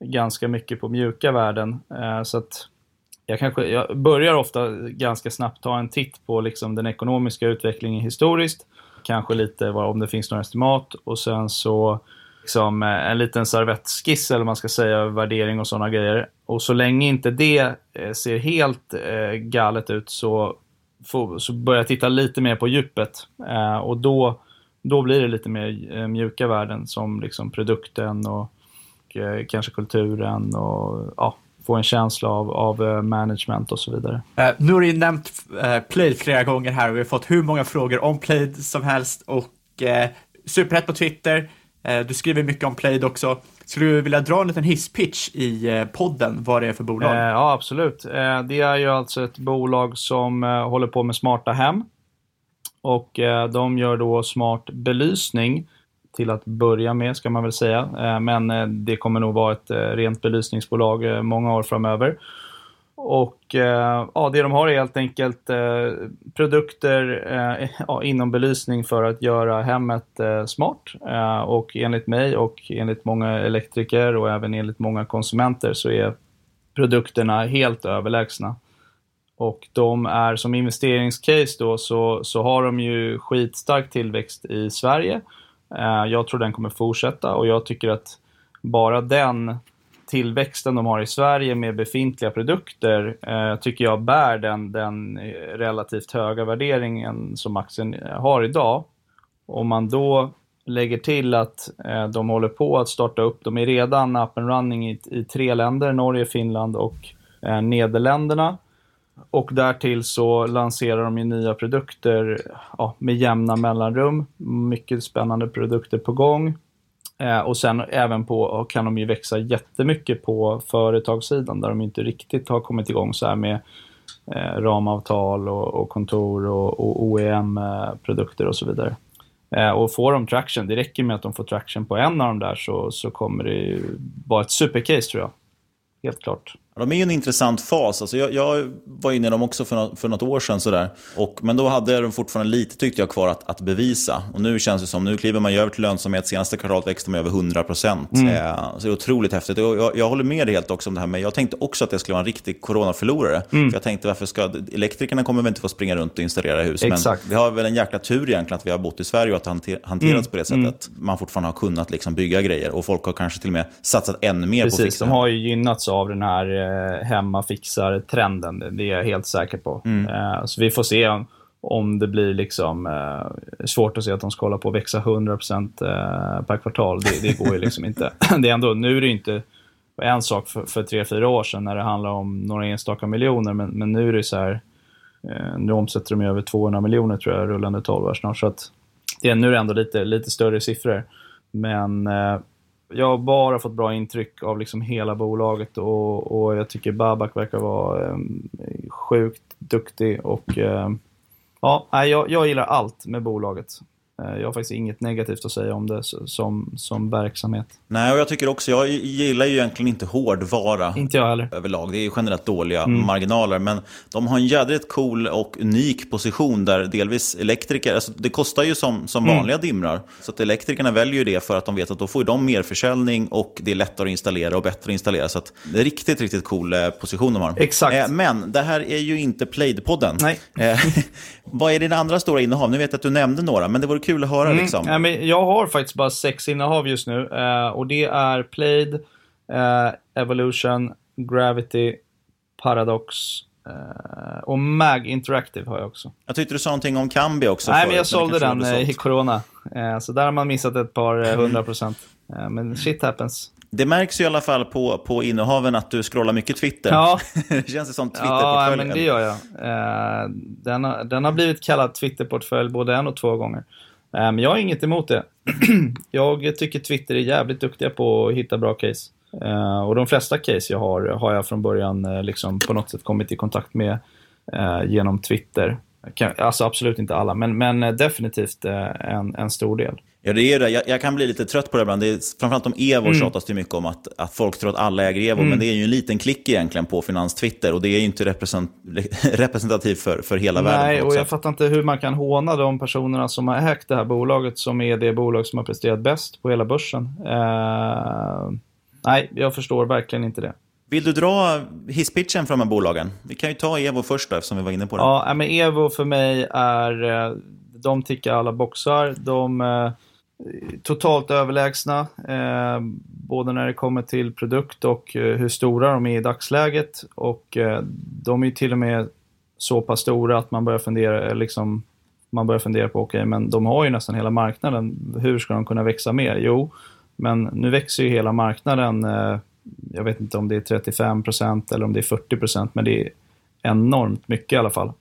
ganska mycket på mjuka värden. Uh, så att jag, kanske, jag börjar ofta ganska snabbt ta en titt på liksom den ekonomiska utvecklingen historiskt. Kanske lite om det finns några estimat och sen så liksom eh, en liten servettskiss eller man ska säga, värdering och sådana grejer. Och så länge inte det eh, ser helt eh, galet ut så får, så börjar jag titta lite mer på djupet. Eh, och då, då blir det lite mer mjuka värden som liksom produkten och, och eh, kanske kulturen och ja, få en känsla av, av management och så vidare. Uh, nu har du nämnt uh, Plaid flera gånger här och vi har fått hur många frågor om Plaid som helst och uh, superhett på Twitter. Eh, du skriver mycket om Plaid också. Skulle du vilja dra en liten hisspitch i eh, podden, vad det är för bolag? Eh, ja, absolut. Det är ju alltså ett bolag som håller på med smarta hem. Och de gör då smart belysning till att börja med, ska man väl säga. Men det kommer nog vara ett rent belysningsbolag många år framöver. Och eh, ja, det de har är helt enkelt eh, produkter eh, <laughs> ja, inom belysning för att göra hemmet eh, smart. Eh, och enligt mig och enligt många elektriker och även enligt många konsumenter så är produkterna helt överlägsna. Och de är som investeringscase då så, så har de ju skitstark tillväxt i Sverige. Eh, jag tror den kommer fortsätta och jag tycker att bara den tillväxten de har i Sverige med befintliga produkter eh, tycker jag bär den, den relativt höga värderingen som aktien har idag. Om man då lägger till att eh, de håller på att starta upp, de är redan up and running i, i tre länder, Norge, Finland och eh, Nederländerna. Och därtill så lanserar de ju nya produkter ja, med jämna mellanrum. Mycket spännande produkter på gång. Eh, och sen även på, kan de ju växa jättemycket på företagssidan där de inte riktigt har kommit igång så här med eh, ramavtal och, och kontor och, och OEM-produkter eh, och så vidare. Eh, och får de traction, det räcker med att de får traction på en av dem där så, så kommer det ju vara ett supercase tror jag. Helt klart. De är ju en intressant fas. Alltså jag, jag var inne i dem också för något, för något år sedan. Sådär. Och, men då hade de fortfarande lite, tyckte jag, kvar att, att bevisa. Och nu känns det som, nu kliver man ju över till lönsamhet. Senaste kvartalet växte de över 100 procent. Mm. Eh, så det är otroligt häftigt. Och jag, jag håller med dig helt också om det här med, jag tänkte också att det skulle vara en riktig coronaförlorare. Mm. För jag tänkte, varför ska, elektrikerna kommer väl inte få springa runt och installera hus. Exakt. Men vi har väl en jäkla tur egentligen att vi har bott i Sverige och att det hanter, hanterats mm. på det sättet. Mm. Man fortfarande har kunnat liksom bygga grejer. Och folk har kanske till och med satsat ännu mer Precis, på Precis, de har ju gynnats av den här hemma fixar trenden. Det är jag helt säker på. Mm. Uh, så vi får se om, om det blir liksom uh, svårt att se att de ska hålla på att växa 100% uh, per kvartal. Det, det, går ju liksom inte. <laughs> <clears throat> Det är ändå, nu är det inte en sak för, för tre, fyra år sedan när det handlar om några enstaka miljoner, men, men nu är det så här, nu omsätter de över 200 miljoner tror jag, rullande 12 år snart. Så att det är, nu ändå lite, lite större siffror. Men jag har bara fått bra intryck av liksom hela bolaget och, och jag tycker Babak verkar vara eh, sjukt duktig och eh, ja, jag, jag gillar allt med bolaget. Eh, jag har faktiskt inget negativt att säga om det som, som verksamhet. Nej, och jag tycker också, jag gillar ju egentligen inte hårdvara. Inte jag heller. Överlag. Det är generellt dåliga mm. marginaler. Men de har en jädrigt cool och unik position där delvis elektriker, alltså det kostar ju som, som mm. vanliga dimrar. Så att elektrikerna väljer ju det för att de vet att då får de mer försäljning och det är lättare att installera och bättre att installera. Så att det är riktigt, riktigt cool eh, position de har. Exakt. Eh, men det här är ju inte Played-podden. Nej. <laughs> vad är dina andra stora innehav? Nu vet jag att du nämnde några, men det vore kul att höra. Mm. Liksom. Ja, men jag har faktiskt bara sex innehav just nu. Uh, och det är Played, uh, Evolution, Gravity, Paradox, Uh, och Mag Interactive har jag också. Jag tyckte du sa någonting om Kambi också. Nej, förut, men jag sålde den i Corona. Uh, så där har man missat ett par hundra procent. men shit happens. Det märks ju i alla fall på, på innehaven att du scrollar mycket Twitter. Ja. <laughs> det känns som Twitterportfölj. Ja, men det gör jag. Den, har, den har blivit kallad Twitterportfölj både en och två gånger. Eh, men jag har inget emot det. <clears throat> jag tycker Twitter är jävligt duktiga på att hitta bra case. Eh, och de flesta case jag har, har jag från början eh, liksom på något sätt kommit i kontakt med genom Twitter. Alltså absolut inte alla, men, men definitivt en, en stor del. Ja, det är det. Jag, jag, kan bli lite trött på det ibland. Det är, framförallt om Evo mm. tjatas det mycket om att, att folk tror att alla äger Evo, mm. men det är ju en liten klick egentligen på finanstwitter och det är ju inte represent, <laughs> representativt för, för hela Nej, världen. Nej, och jag fattar inte hur man kan håna de personerna som har ägt det här bolaget som är det bolag som har presterat bäst på hela börsen. Uh, nej, jag förstår verkligen inte det. Vill du dra hisspitchen för de här bolagen? Vi kan ju ta Evo först då, eftersom vi var inne på det. Ja, men Evo för mig är, eh, de tickar alla boxar. De är totalt överlägsna, eh, både när det kommer till produkt och eh, hur stora de är i dagsläget. Och eh, de är till och med så pass stora att man börjar fundera, eh, liksom, man börjar fundera på, okej, okay, men de har ju nästan hela marknaden. Hur ska de kunna växa mer? Jo, men nu växer ju hela marknaden eh, jag vet inte om det är 35 procent eller om det är 40 procent, men det är enormt mycket i alla fall.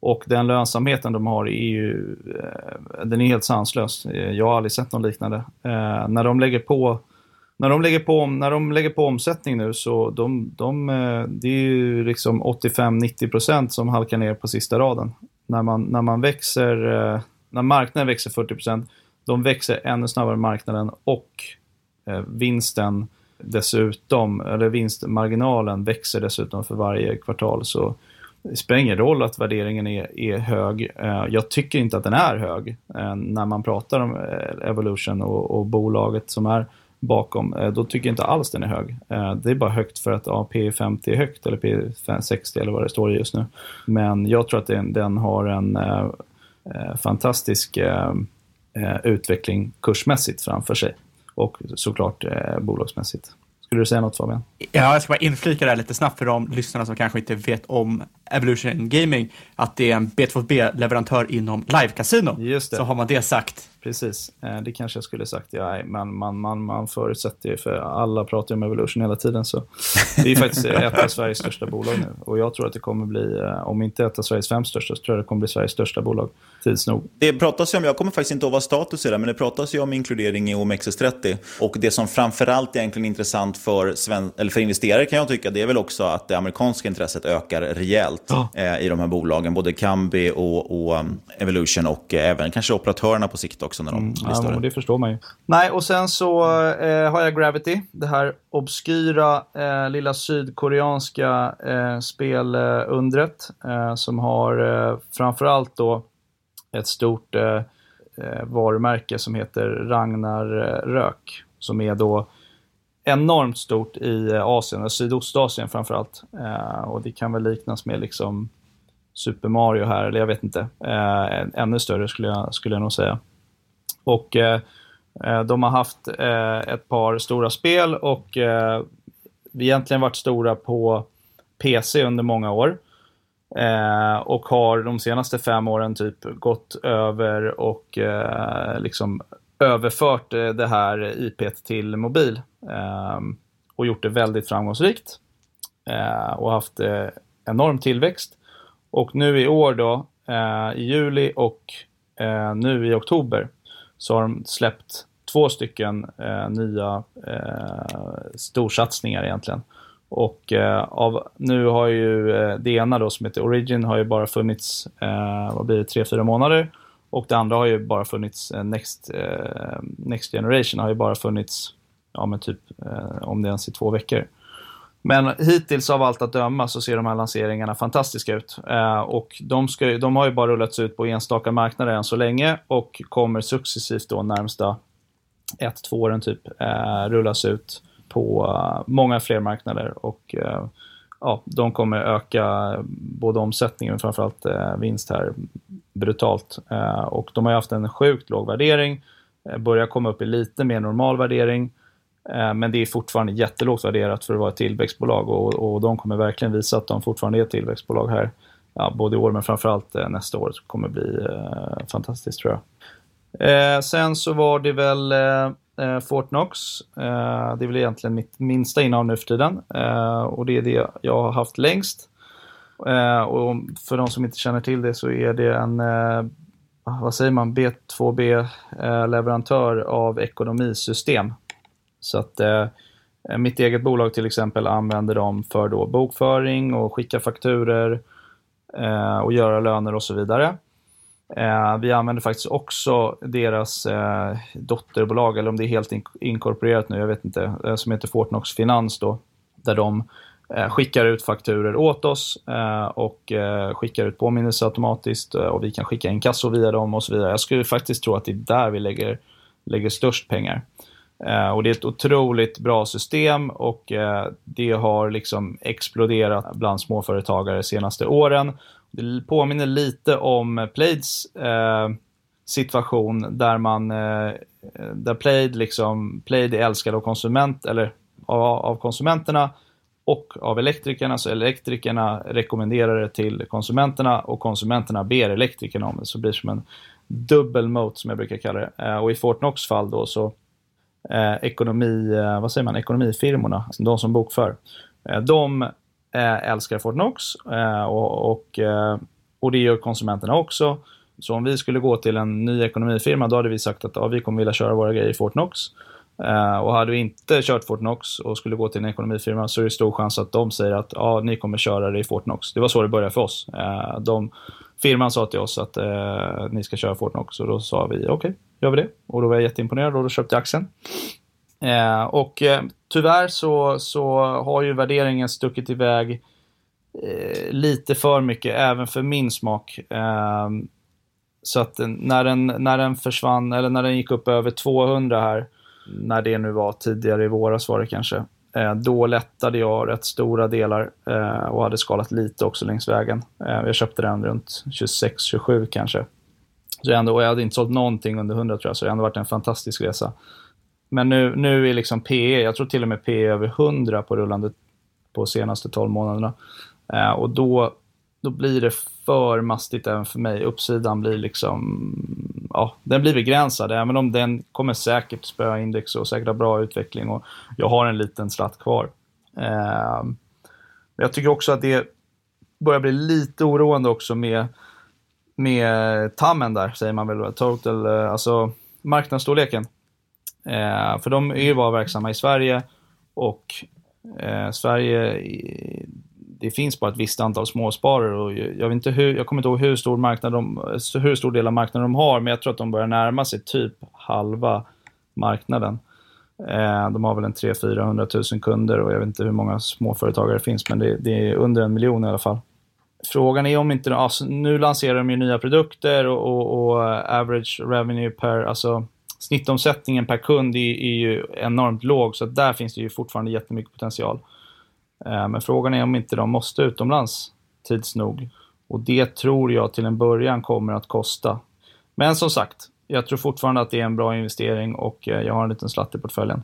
Och den lönsamheten de har är ju, eh, den är helt sanslös. Eh, jag har aldrig sett något liknande. Eh, när de lägger på när de lägger på, när de lägger på omsättning nu så de, de, det är ju liksom 85-90% som halkar ner på sista raden. När man, när man växer, när marknaden växer 40%, de växer ännu snabbare än marknaden och vinsten dessutom, eller vinstmarginalen växer dessutom för varje kvartal. Så det spelar ingen roll att värderingen är, är hög. Eh, jag tycker inte att den är hög eh, när man pratar om eh, Evolution och, och bolaget som är bakom. Då tycker jag inte alls den är hög. Det är bara högt för att ja, P50 är högt eller P60 eller vad det står just nu. Men jag tror att den, den har en eh, fantastisk eh, utveckling kursmässigt framför sig och såklart eh, bolagsmässigt. Skulle du säga något Fabian? Ja, jag ska bara inflika det här lite snabbt för de lyssnarna som kanske inte vet om Evolution Gaming, att det är en B2B-leverantör inom live-casino. Just det. Så har man det sagt. Precis, eh, det kanske jag skulle sagt. Ja, man, man, man, man förutsätter ju, för alla pratar ju om Evolution hela tiden. Så det är faktiskt ett av Sveriges största bolag nu. Och jag tror att det kommer bli, eh, om inte ett av Sveriges fem största, så tror jag det kommer bli Sveriges största bolag tids nog. Det pratas ju om, jag kommer faktiskt inte ihåg vad status är där, men det pratas ju om inkludering i OMXS30. Och det som framförallt är egentligen intressant för, sven, eller för investerare kan jag tycka, det är väl också att det amerikanska intresset ökar rejält oh. eh, i de här bolagen. Både Kambi och, och um, Evolution och eh, även kanske operatörerna på sikt också när de mm, blir större. Ja, det förstår man ju. Nej, och sen så eh, har jag Gravity, det här obskyra eh, lilla sydkoreanska eh, spelundret eh, som har eh, framförallt då ett stort eh, eh, varumärke som heter Ragnar Rök. Som är då enormt stort i Asien, Sydostasien framförallt. Eh, och det kan väl liknas med liksom Super Mario här, eller jag vet inte. Eh, ännu större skulle jag, skulle jag nog säga. Och eh, eh, de har haft eh, ett par stora spel och eh, egentligen varit stora på PC under många år. Eh, och har de senaste fem åren typ gått över och eh, liksom överfört eh, det här IP till mobil. Eh, och gjort det väldigt framgångsrikt. Eh, och haft eh, enorm tillväxt. Och nu i år då, i juli och nu i oktober, så har de släppt två stycken eh, nya eh, storsatsningar egentligen. Och eh, av, nu har ju eh, det ena då som heter Origin har ju bara funnits, eh, vad blir det, tre, fyra månader. Och det andra har ju bara funnits, eh, Next, eh, Next Generation har ju bara funnits, ja men typ, eh, om det ens i två veckor. Men hittills av allt att döma så ser de här lanseringarna fantastiska ut. Eh, och de, ska, de har ju bara rullats ut på enstaka marknader än så länge och kommer successivt då närmsta ett, två åren typ eh, rullas ut på eh, många fler marknader och eh, ja, de kommer öka både omsättningen men framförallt eh, vinst här brutalt. och de har haft en sjukt låg värdering, börjar komma upp i lite mer normal värdering. Eh, men det är fortfarande jättelågt värderat för att vara ett tillväxtbolag och, och de kommer verkligen visa att de fortfarande är ett tillväxtbolag här. Ja, både i år men framförallt eh, nästa år kommer bli eh, fantastiskt tror jag. sen så var det väl eh, Fortnox. Eh, det är väl egentligen mitt minsta innehav nu för tiden. Eh, och det är det jag har haft längst. Eh, och för de som inte känner till det så är det en, eh, vad säger man, B2B-leverantör eh, av ekonomisystem. Så att eh, mitt eget bolag till exempel använder dem för då bokföring och skicka fakturer eh, och göra löner och så vidare. Eh, vi använder faktiskt också deras eh, dotterbolag, eller om det är helt in inkorporerat nu, jag vet inte, eh, som heter Fortnox Finans då, där de eh, skickar ut fakturer åt oss eh, och eh, skickar ut påminnelser automatiskt eh, och vi kan skicka in kassor via dem och så vidare. Jag skulle faktiskt tro att det är där vi lägger, lägger störst pengar. Eh, och det är ett otroligt bra system och eh, det har liksom exploderat bland småföretagare de senaste åren. Det påminner lite om Plaids eh, situation där man där Plaid liksom Plaid är älskad av konsument eller av, konsumenterna och av elektrikerna. Så elektrikerna rekommenderar det till konsumenterna och konsumenterna ber elektrikerna om det. Så det blir som en dubbel moat som jag brukar kalla det. Och i Fortnox fall då så eh, ekonomi, eh, vad säger man, ekonomifirmorna, alltså de som bokför, eh, de eh, älskar Fortnox eh, och, och, eh, och det gör konsumenterna också. Så om vi skulle gå till en ny ekonomifirma då hade vi sagt att ja, vi kommer vilja köra våra grejer i Fortnox. Uh, eh, och hade vi inte kört Fortnox och skulle gå till en ekonomifirma så är det stor chans att de säger att ja, ni kommer köra det i Fortnox. Det var så det började för oss. Uh, de, firman sa till oss att eh, ni ska köra Fortnox och då sa vi okej, okay, gör vi det. Och då var jag jätteimponerad och då köpte jag aktien. Eh, och eh, tyvärr så, så har ju värderingen stuckit iväg eh, lite för mycket, även för min smak. Eh, så att när den, när den försvann, eller när den gick upp över 200 här, när det nu var tidigare i våras var det kanske, Eh, då lättade jag rätt stora delar eh, och hade skalat lite också längs vägen. Eh, jag köpte den runt 26-27 kanske. Så ändå, och jag hade inte sålt någonting under 100 tror jag, så det har ändå varit en fantastisk resa. Men nu, nu är liksom PE, jag tror till och med PE över 100 på rullande på senaste 12 månaderna. Och då, då blir det för mastigt även för mig. Uppsidan blir liksom, ja, den blir begränsad. Även om den kommer säkert spöa index och säkert ha bra utveckling och jag har en liten slatt kvar. Eh, jag tycker också att det börjar bli lite oroande också med, med tammen där, säger man väl, total, eh, alltså marknadsstorleken. Eh, för de är ju bara verksamma i Sverige och eh, Sverige, det finns bara ett visst antal småsparare och jag, vet inte hur, jag kommer inte ihåg hur stor, marknad de, hur stor del av marknaden de har, men jag tror att de börjar närma sig typ halva marknaden. Eh, de har väl en 300 000 kunder och jag vet inte hur många småföretagare det finns, men det, det är under en miljon i alla fall. Frågan är om inte, alltså, nu lanserar de ju nya produkter och, och, och average revenue per, alltså snittomsättningen per kund är, är ju enormt låg, så där finns det ju fortfarande jättemycket potential. Eh, men frågan är om inte de måste utomlands tids nog. Och det tror jag till en början kommer att kosta. Men som sagt, jag tror fortfarande att det är en bra investering och eh, jag har en liten slatt i portföljen.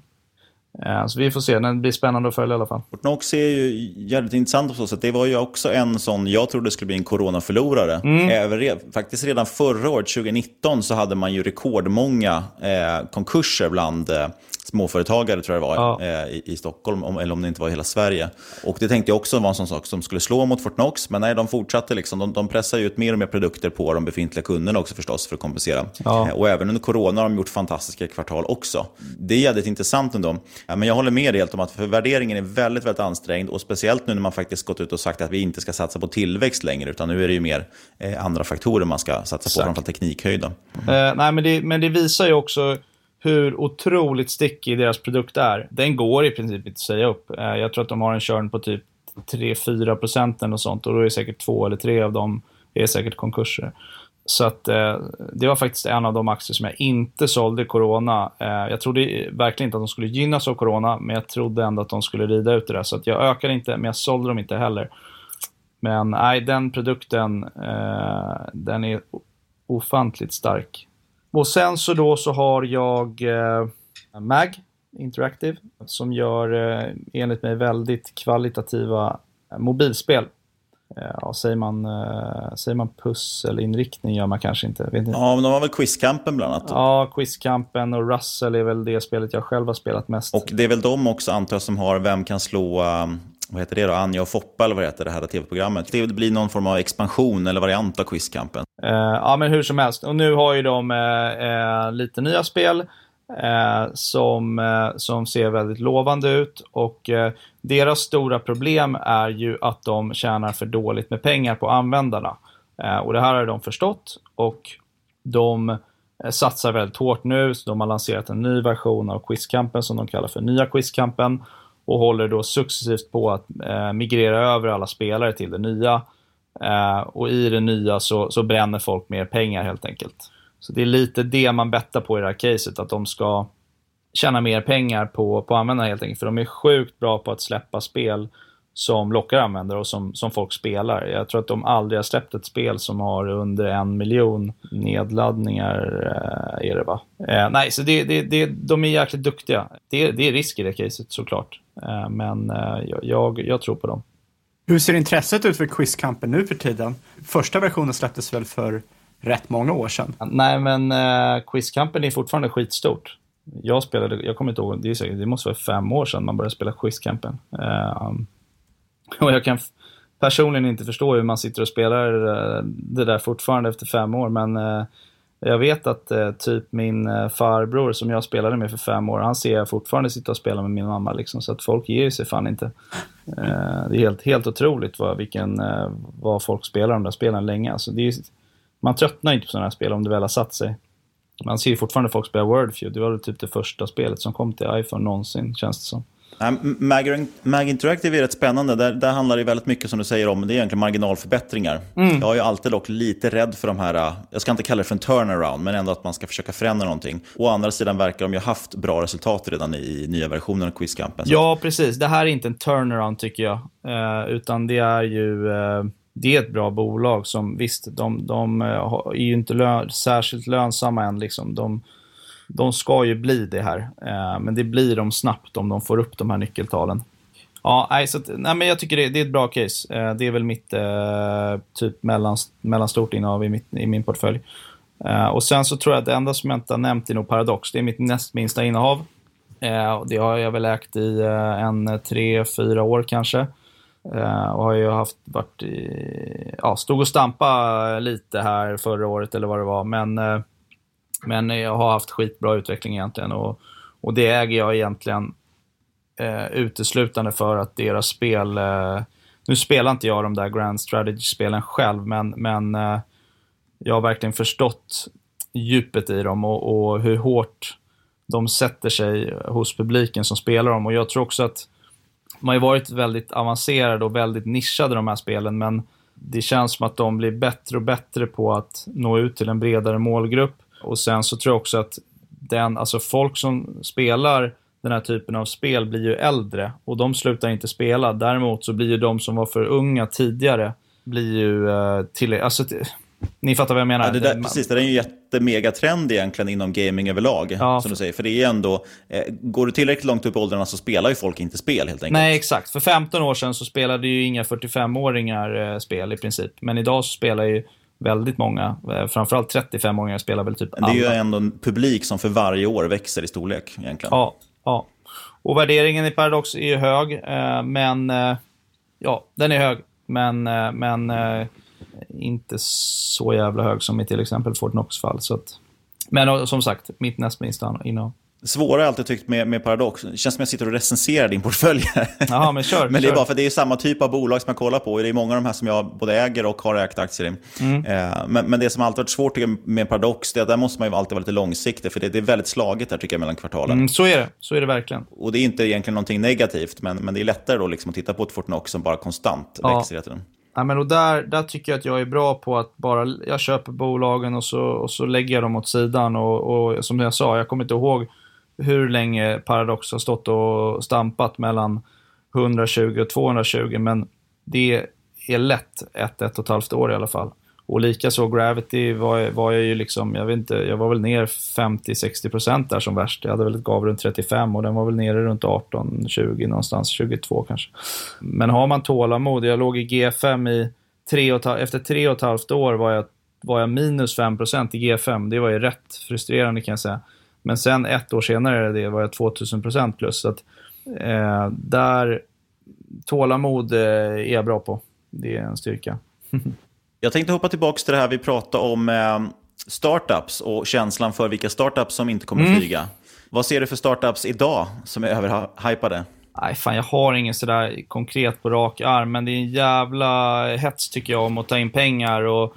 Eh, så vi får se, det blir spännande att följa i alla fall. Fortnox är ju jävligt intressant på så Det var ju också en sån, jag trodde skulle bli en coronaförlorare. Mm. Även, faktiskt redan förra året, 2019, så hade man ju rekordmånga eh, konkurser bland eh, småföretagare tror jag det var ja. eh, i, i, Stockholm, om, eller om det inte var i hela Sverige. Och det tänkte jag också var en sån sak som skulle slå mot Fortnox, men nej, de fortsatte liksom. De, de pressar ut mer och mer produkter på de befintliga kunderna också förstås för att kompensera. Ja. Eh, och även under corona har de gjort fantastiska kvartal också. Det är jävligt intressant ändå. Men jag håller med helt om att för värderingen är väldigt, väldigt ansträngd och speciellt nu när man faktiskt gått ut och sagt att vi inte ska satsa på tillväxt längre, utan nu är det ju mer eh, andra faktorer man ska satsa på, framförallt teknikhöjd. Eh, nej, men det, men det visar ju också hur otroligt stickig deras produkt är. Den går i princip inte att säga upp. Eh, jag tror att de har en körn på typ 3-4 procent och sånt och då är säkert två eller tre av dem är säkert konkurser. Så att eh, det var faktiskt en av de aktier som jag inte sålde i corona. Eh, jag trodde verkligen inte att de skulle gynnas av corona, men jag trodde ändå att de skulle rida ut det där. Så att jag ökade inte, men jag sålde dem inte heller. Men nej, den produkten, eh, den är ofantligt stark. Och sen så då så har jag eh, MAG Interactive som gör eh, enligt mig väldigt kvalitativa eh, mobilspel. Eh, ja, säger, man, säger man pusselinriktning gör man kanske inte. Vet inte. Ja, men de har väl Quizkampen bland annat? Ja, Quizkampen och Russell är väl det spelet jag själv har spelat mest. Och det är väl de också antar jag som har Vem kan slå vad heter det då, Anja och Foppa eller vad heter, det här tv-programmet. Det blir någon form av expansion eller variant av Quizkampen. Uh, ja, men hur som helst. Och nu har ju de uh, lite nya spel som, som ser väldigt lovande ut. Och deras stora problem är ju att de tjänar för dåligt med pengar på användarna. Och det här har de förstått och de satsar väldigt hårt nu. Så de har lanserat en ny version av Quizkampen som de kallar för Nya Quizkampen och håller då successivt på att eh, migrera över alla spelare till det nya. Eh, och i det nya så, så bränner folk mer pengar helt enkelt. Så det är lite det man bettar på i det här caset, att de ska tjäna mer pengar på, på användarna helt enkelt. För de är sjukt bra på att släppa spel som lockar användare och som, som folk spelar. Jag tror att de aldrig har släppt ett spel som har under en miljon nedladdningar. Eh, är det va? Eh, nej, så det, det, det, de är jäkligt duktiga. Det, det är risk i det caset såklart. Eh, men eh, jag, jag tror på dem. Hur ser intresset ut för Quizkampen nu för tiden? Första versionen släpptes väl för rätt många år sedan? Nej, men uh, Quizkampen är fortfarande skitstort. Jag spelade, jag kommer inte ihåg, det, är säkert, det måste vara fem år sedan man började spela Quizkampen. Uh, och jag kan personligen inte förstå hur man sitter och spelar eh, det där fortfarande efter fem år, men eh, jag vet att eh, typ min farbror som jag spelade med för fem år, han ser jag fortfarande sitta och spela med min mamma. Liksom, så att folk ger sig fan inte. det är helt, helt otroligt vad, vilken, vad folk spelar de där spelen länge. Alltså, det är, man tröttnar inte på sådana här spel om det väl har satt sig. Man ser ju fortfarande folk spela Wordfeud. Det var typ det första spelet som kom till iPhone någonsin, känns det som. Mag, Mag Interactive är rätt spännande. Där, där handlar det väldigt mycket som du säger om, det är egentligen marginalförbättringar. Mm. Jag är alltid dock lite rädd för de här, jag ska inte kalla det för en turnaround, men ändå att man ska försöka förändra någonting. Å andra sidan verkar de ju ha haft bra resultat redan i nya versionen av Quizkampen. Ja, precis. Det här är inte en turnaround tycker jag, eh, utan det är ju eh det är ett bra bolag som visst, de, de eh, är ju inte lö särskilt lönsamma än. Liksom. De, de ska ju bli det här, eh, men det blir de snabbt om de får upp de här nyckeltalen. Ja, nej, så att, nej, men jag tycker det, det, är ett bra case. Eh, det är väl mitt eh, typ mellan, mellanstort innehav i, mitt, i min portfölj. Eh, och sen så tror jag att det enda som jag inte har nämnt är nog Paradox. Det är mitt näst minsta innehav. Eh, det har jag väl ägt i eh, en tre, fyra år kanske. Uh, och har ju haft, varit i, ja, stod och stampa lite här förra året eller vad det var. Men, eh, men jag har haft skitbra utveckling egentligen. Och, och det äger jag egentligen eh, uteslutande för att deras spel... Eh, nu spelar inte jag de där Grand Strategy-spelen själv, men, men eh, jag har verkligen förstått djupet i dem och, och hur hårt de sätter sig hos publiken som spelar dem. Och jag tror också att de har varit väldigt avancerade och väldigt nischade de här spelen, men det känns som att de blir bättre och bättre på att nå ut till en bredare målgrupp. Och sen så tror jag också att den, alltså folk som spelar den här typen av spel blir ju äldre och de slutar inte spela. Däremot så blir ju de som var för unga tidigare blir ju uh, till, alltså ni fattar vad jag menar? Ja, det där, precis, det är en jättemegatrend egentligen inom gaming överlag. Ja, som du säger. För det är ändå, eh, går du tillräckligt långt upp i åldrarna så spelar ju folk inte spel helt enkelt. Nej, exakt. För 15 år sedan så spelade ju inga 45-åringar eh, spel i princip. Men idag så spelar ju väldigt många, eh, framförallt 35-åringar spelar väl typ alla. Det är ju ändå en publik som för varje år växer i storlek egentligen. Ja, ja. Och värderingen i Paradox är ju hög, eh, men eh, ja, den är hög. Men, men inte så jävla hög som i till exempel Fortnox fall. Så att, men som sagt, mitt näst minsta innehav. Svårare har jag alltid tyckt med, med Paradox. Det känns som jag sitter och recenserar din portfölj. Jaha, men kör. <laughs> men det är bara för det är samma typ av bolag som jag kollar på. Det är många av de här som jag både äger och har ägt aktier i. Mm. Eh, men, men det som alltid varit svårt med Paradox, det är att där måste man ju alltid vara lite långsiktig. För det, det är väldigt slaget där tycker jag mellan kvartalen. Mm, så är det. Så är det verkligen. Och det är inte egentligen någonting negativt. Men, men det är lättare då liksom att titta på ett Fortnox som bara konstant ja. växer hela tiden. Ja, men och där, där tycker jag att jag är bra på att bara, jag köper bolagen och så, och så lägger jag dem åt sidan. Och, och som jag sa, jag kommer inte ihåg hur länge Paradox har stått och stampat mellan 120 och 220, men det är lätt ett, ett och ett halvt år i alla fall. Och likaså Gravity var, var jag ju liksom, jag vet inte, jag var väl ner 50-60% där som värst. Jag hade väl ett gav runt 35 och den var väl nere runt 18-20 någonstans, 22 kanske. Men har man tålamod, jag låg i G5 i tre och, efter tre och ett halvt år var jag, var jag minus 5% i G5. Det var ju rätt frustrerande kan jag säga. Men sen ett år senare det var jag 2000% plus. Så att, eh, där, tålamod eh, är jag bra på. Det är en styrka. <laughs> Jag tänkte hoppa tillbaka till det här vi pratade om eh, startups och känslan för vilka startups som inte kommer mm. flyga. Vad ser du för startups idag som är överhypade? Nej, fan jag har ingen sådär konkret på rak arm, men det är en jävla hets tycker jag om att ta in pengar och,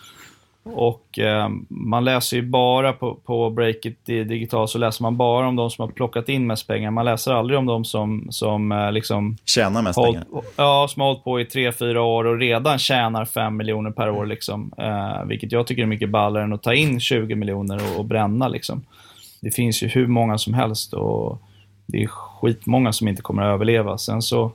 och eh, man läser ju bara på, på Breakit Digital så läser man bara om de som har plockat in mest pengar. Man läser aldrig om de som, som eh, liksom... Tjänar mest håll, pengar. Ja, som har hållit på i tre fyra år och redan tjänar 5 miljoner per år liksom. Eh, vilket jag tycker är mycket ballare än att ta in 20 miljoner och, och bränna liksom. Det finns ju hur många som helst och det är skitmånga som inte kommer att överleva. Sen så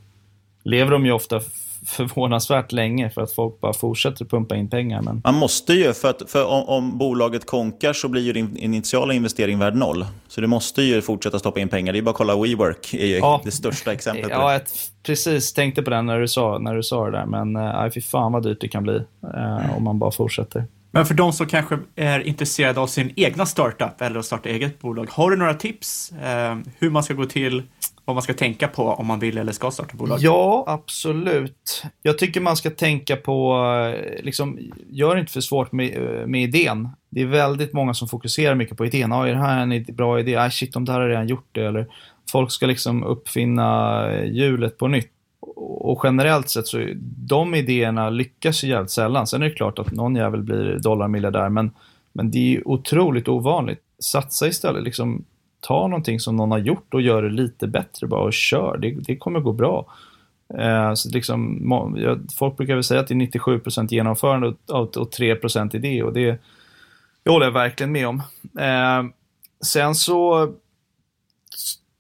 lever de ju ofta förvånansvärt länge för att folk bara fortsätter pumpa in pengar. Men... Man måste ju, för, att, för om, om, bolaget konkar så blir ju din initiala investering värd noll. Så du måste ju fortsätta stoppa in pengar. Det är bara att kolla WeWork, är ju ja. det största exemplet. Ja, jag precis tänkte på det när du sa, när du sa det där. Men äh, fy fan vad dyrt det kan bli äh, om man bara fortsätter. Men för de som kanske är intresserade av sin egna startup eller att starta eget bolag, har du några tips eh, hur man ska gå till, vad man ska tänka på om man vill eller ska starta bolag? Ja, absolut. Jag tycker man ska tänka på, eh, liksom, gör det inte för svårt med, eh, med idén. Det är väldigt många som fokuserar mycket på idén. Ja, är det här en bra idé? Ah, shit, de där har redan gjort det. Eller folk ska liksom uppfinna eh, hjulet på nytt och generellt sett så de idéerna lyckas ju jävligt sällan. Sen är det klart att någon jävel blir dollarmiljardär, men, men det är ju otroligt ovanligt. Satsa istället, liksom ta någonting som någon har gjort och gör det lite bättre bara och kör. Det, det kommer gå bra. Eh, så liksom, folk brukar väl säga att det är 97% genomförande och, och 3% idé och det, det håller jag verkligen med om. Eh, sen så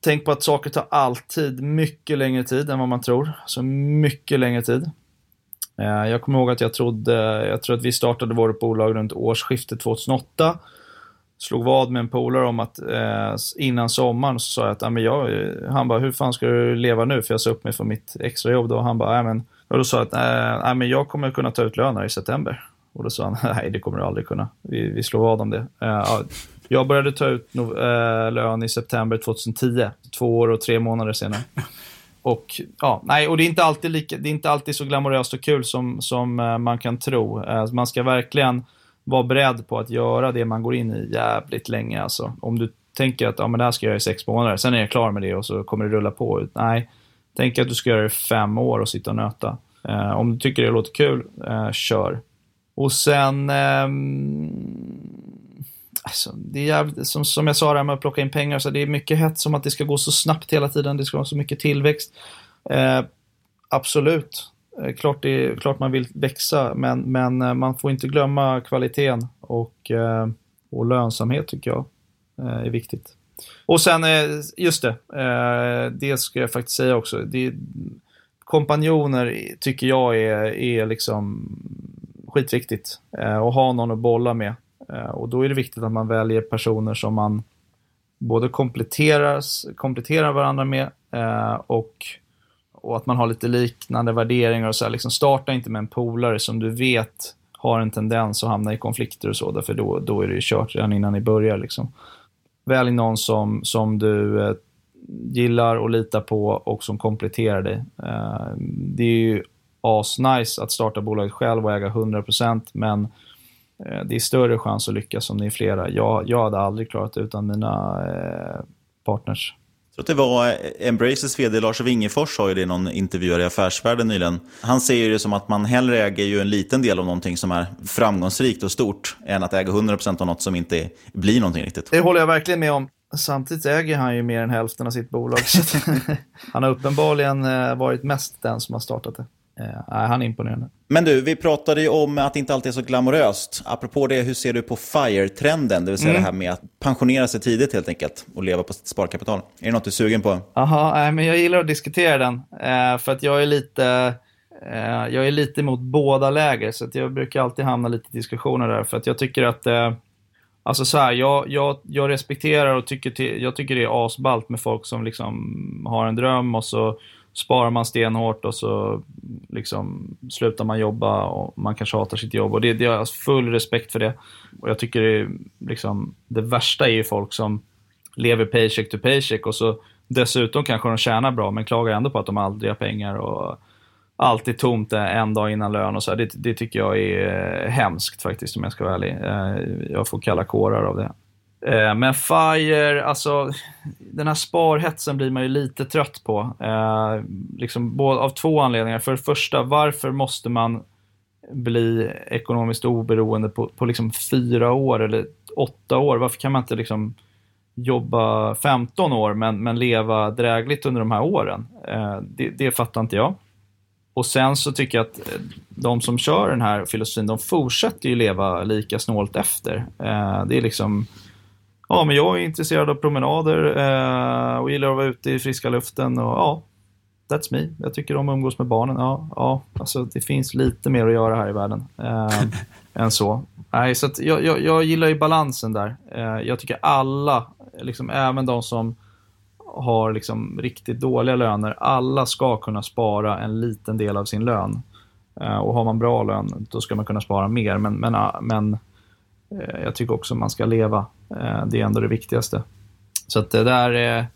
Tänk på att saker tar alltid mycket längre tid än vad man tror. Så mycket längre tid. Eh, jag kommer ihåg att jag trodde, jag tror att vi startade vårt bolag runt årsskiftet 2008. Slog vad med en polare om att eh, innan sommaren så sa jag att ah, men jag, han bara, hur fan ska du leva nu? För jag sa upp mig från mitt extrajobb då. Och han bara, men, och då sa jag att äh, men jag kommer kunna ta ut lön i september. Och då sa han, <laughs> nej det kommer du aldrig kunna. Vi, vi slår vad om det. Eh, jag började ta ut no eh, lön i september 2010, två år och tre månader senare. Och ja, nej, och det är inte alltid, lika, det är inte alltid så glamoröst och kul som, som eh, man kan tro. Eh, man ska verkligen vara beredd på att göra det man går in i jävligt länge. Alltså. Om du tänker att ja, men det här ska jag göra i sex månader, sen är jag klar med det och så kommer det rulla på. Nej, tänk att du ska göra det i fem år och sitta och nöta. Eh, om du tycker det låter kul, eh, kör. Och sen Eh, Alltså, det är jävligt, som, som jag sa det här med att plocka in pengar, så det är mycket hett som att det ska gå så snabbt hela tiden, det ska vara så mycket tillväxt. Eh, absolut, Eh, klart, det klart man vill växa, men, men eh, man får inte glömma kvaliteten och, eh, och lönsamhet tycker jag är viktigt. Och sen, just det, det ska jag faktiskt säga också. Det, kompanjoner tycker jag är, är liksom skitviktigt. att ha någon att bolla med. Och då är det viktigt att man väljer personer som man både kompletterar varandra med och, och att man har lite liknande värderingar och så här, liksom starta inte med en polare som du vet har en tendens att hamna i konflikter och så, därför då, då är det ju kört redan innan ni börjar. Liksom. Välj någon som, som du eh, gillar och litar på och som kompletterar dig. Eh, det är ju asnice att starta bolaget själv och äga 100% men Eh, det är större chans att lyckas om ni är flera. Jag, jag hade aldrig klarat det utan mina eh, partners. Jag tror att det var eh, Embraces vd Lars Wingefors sa ju det i någon intervju i Affärsvärlden nyligen. Han ser det som att man hellre äger ju en liten del av någonting som är framgångsrikt och stort än att äga 100% av något som inte blir någonting riktigt. Det håller jag verkligen med om. Samtidigt äger han ju mer än hälften av sitt bolag. <laughs> han har uppenbarligen eh, varit mest den som har startat det. Eh, han är imponerande. Men du, vi pratade ju om att det inte alltid är så glamoröst. Apropå det, hur ser du på FIRE-trenden? Det vill säga mm. det här med att pensionera sig tidigt helt enkelt och leva på sitt sparkapital. Är det något du är sugen på? Jaha, men jag gillar att diskutera den. Eh, för att jag är lite... Eh, jag är lite emot båda läger, så att jag brukar alltid hamna lite i diskussioner där. För att jag tycker att... Alltså så här, jag, jag, jag respekterar och tycker, till, jag tycker det är asballt med folk som liksom har en dröm och så sparar man stenhårt och så liksom slutar man jobba och man kanske hatar sitt jobb. Och det, det jag har full respekt för det. Och jag tycker det, liksom, det värsta är ju folk som lever paycheck to paycheck och så dessutom kanske de tjänar bra men klagar ändå på att de aldrig har pengar och alltid tomt en dag innan lön och så. Det, det tycker jag är eh, hemskt faktiskt om jag ska vara ärlig. Eh, jag får kalla kårar av det. Eh, men FIRE, alltså den här sparhetsen blir man ju lite trött på. Eh, liksom, av två anledningar. För det första, varför måste man bli ekonomiskt oberoende på, på liksom fyra år eller åtta år? Varför kan man inte liksom jobba 15 år men, men leva drägligt under de här åren? Eh, det, det fattar inte jag. Och sen så tycker jag att eh, de som kör den här filosofin, de fortsätter ju leva lika snålt efter. Eh, det är liksom, ja men jag är intresserad av promenader eh, och gillar att vara ute i friska luften och ja, that's me. Jag tycker om att umgås med barnen. Ja, ja alltså det finns lite mer att göra här i världen eh, <laughs> än så. Nej, så jag, jag, jag, gillar ju balansen där. Eh, jag tycker alla, liksom, även de som har liksom riktigt dåliga löner, alla ska kunna spara en liten del av sin lön. Eh, och har man bra lön, då ska man kunna spara mer. Men, men, men eh, jag tycker också man ska leva. Eh, det är ändå det viktigaste. Så att det där är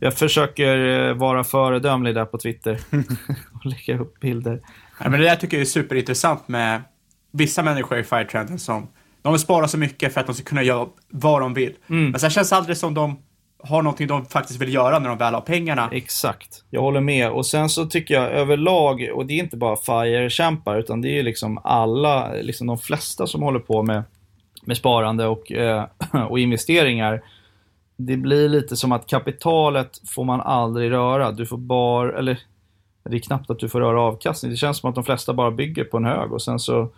jag försöker vara föredömlig där på Twitter <laughs> och lägga upp bilder. Ja, men det där tycker jag är superintressant med vissa människor i Firetrenden som de vill spara så mycket för att de ska kunna göra vad de vill. Mm. Men sen känns det aldrig som de har någonting de faktiskt vill göra när de väl har pengarna. Exakt. Jag håller med. Och sen så tycker jag överlag, och det är inte bara FIRE-kämpar, utan det är liksom alla, liksom de flesta som håller på med, med sparande och, eh, <clears throat> och investeringar. Det blir lite som att kapitalet får man aldrig röra. Du får bara, eller det är knappt att du får röra avkastning. Det känns som att de flesta bara bygger på en hög och sen så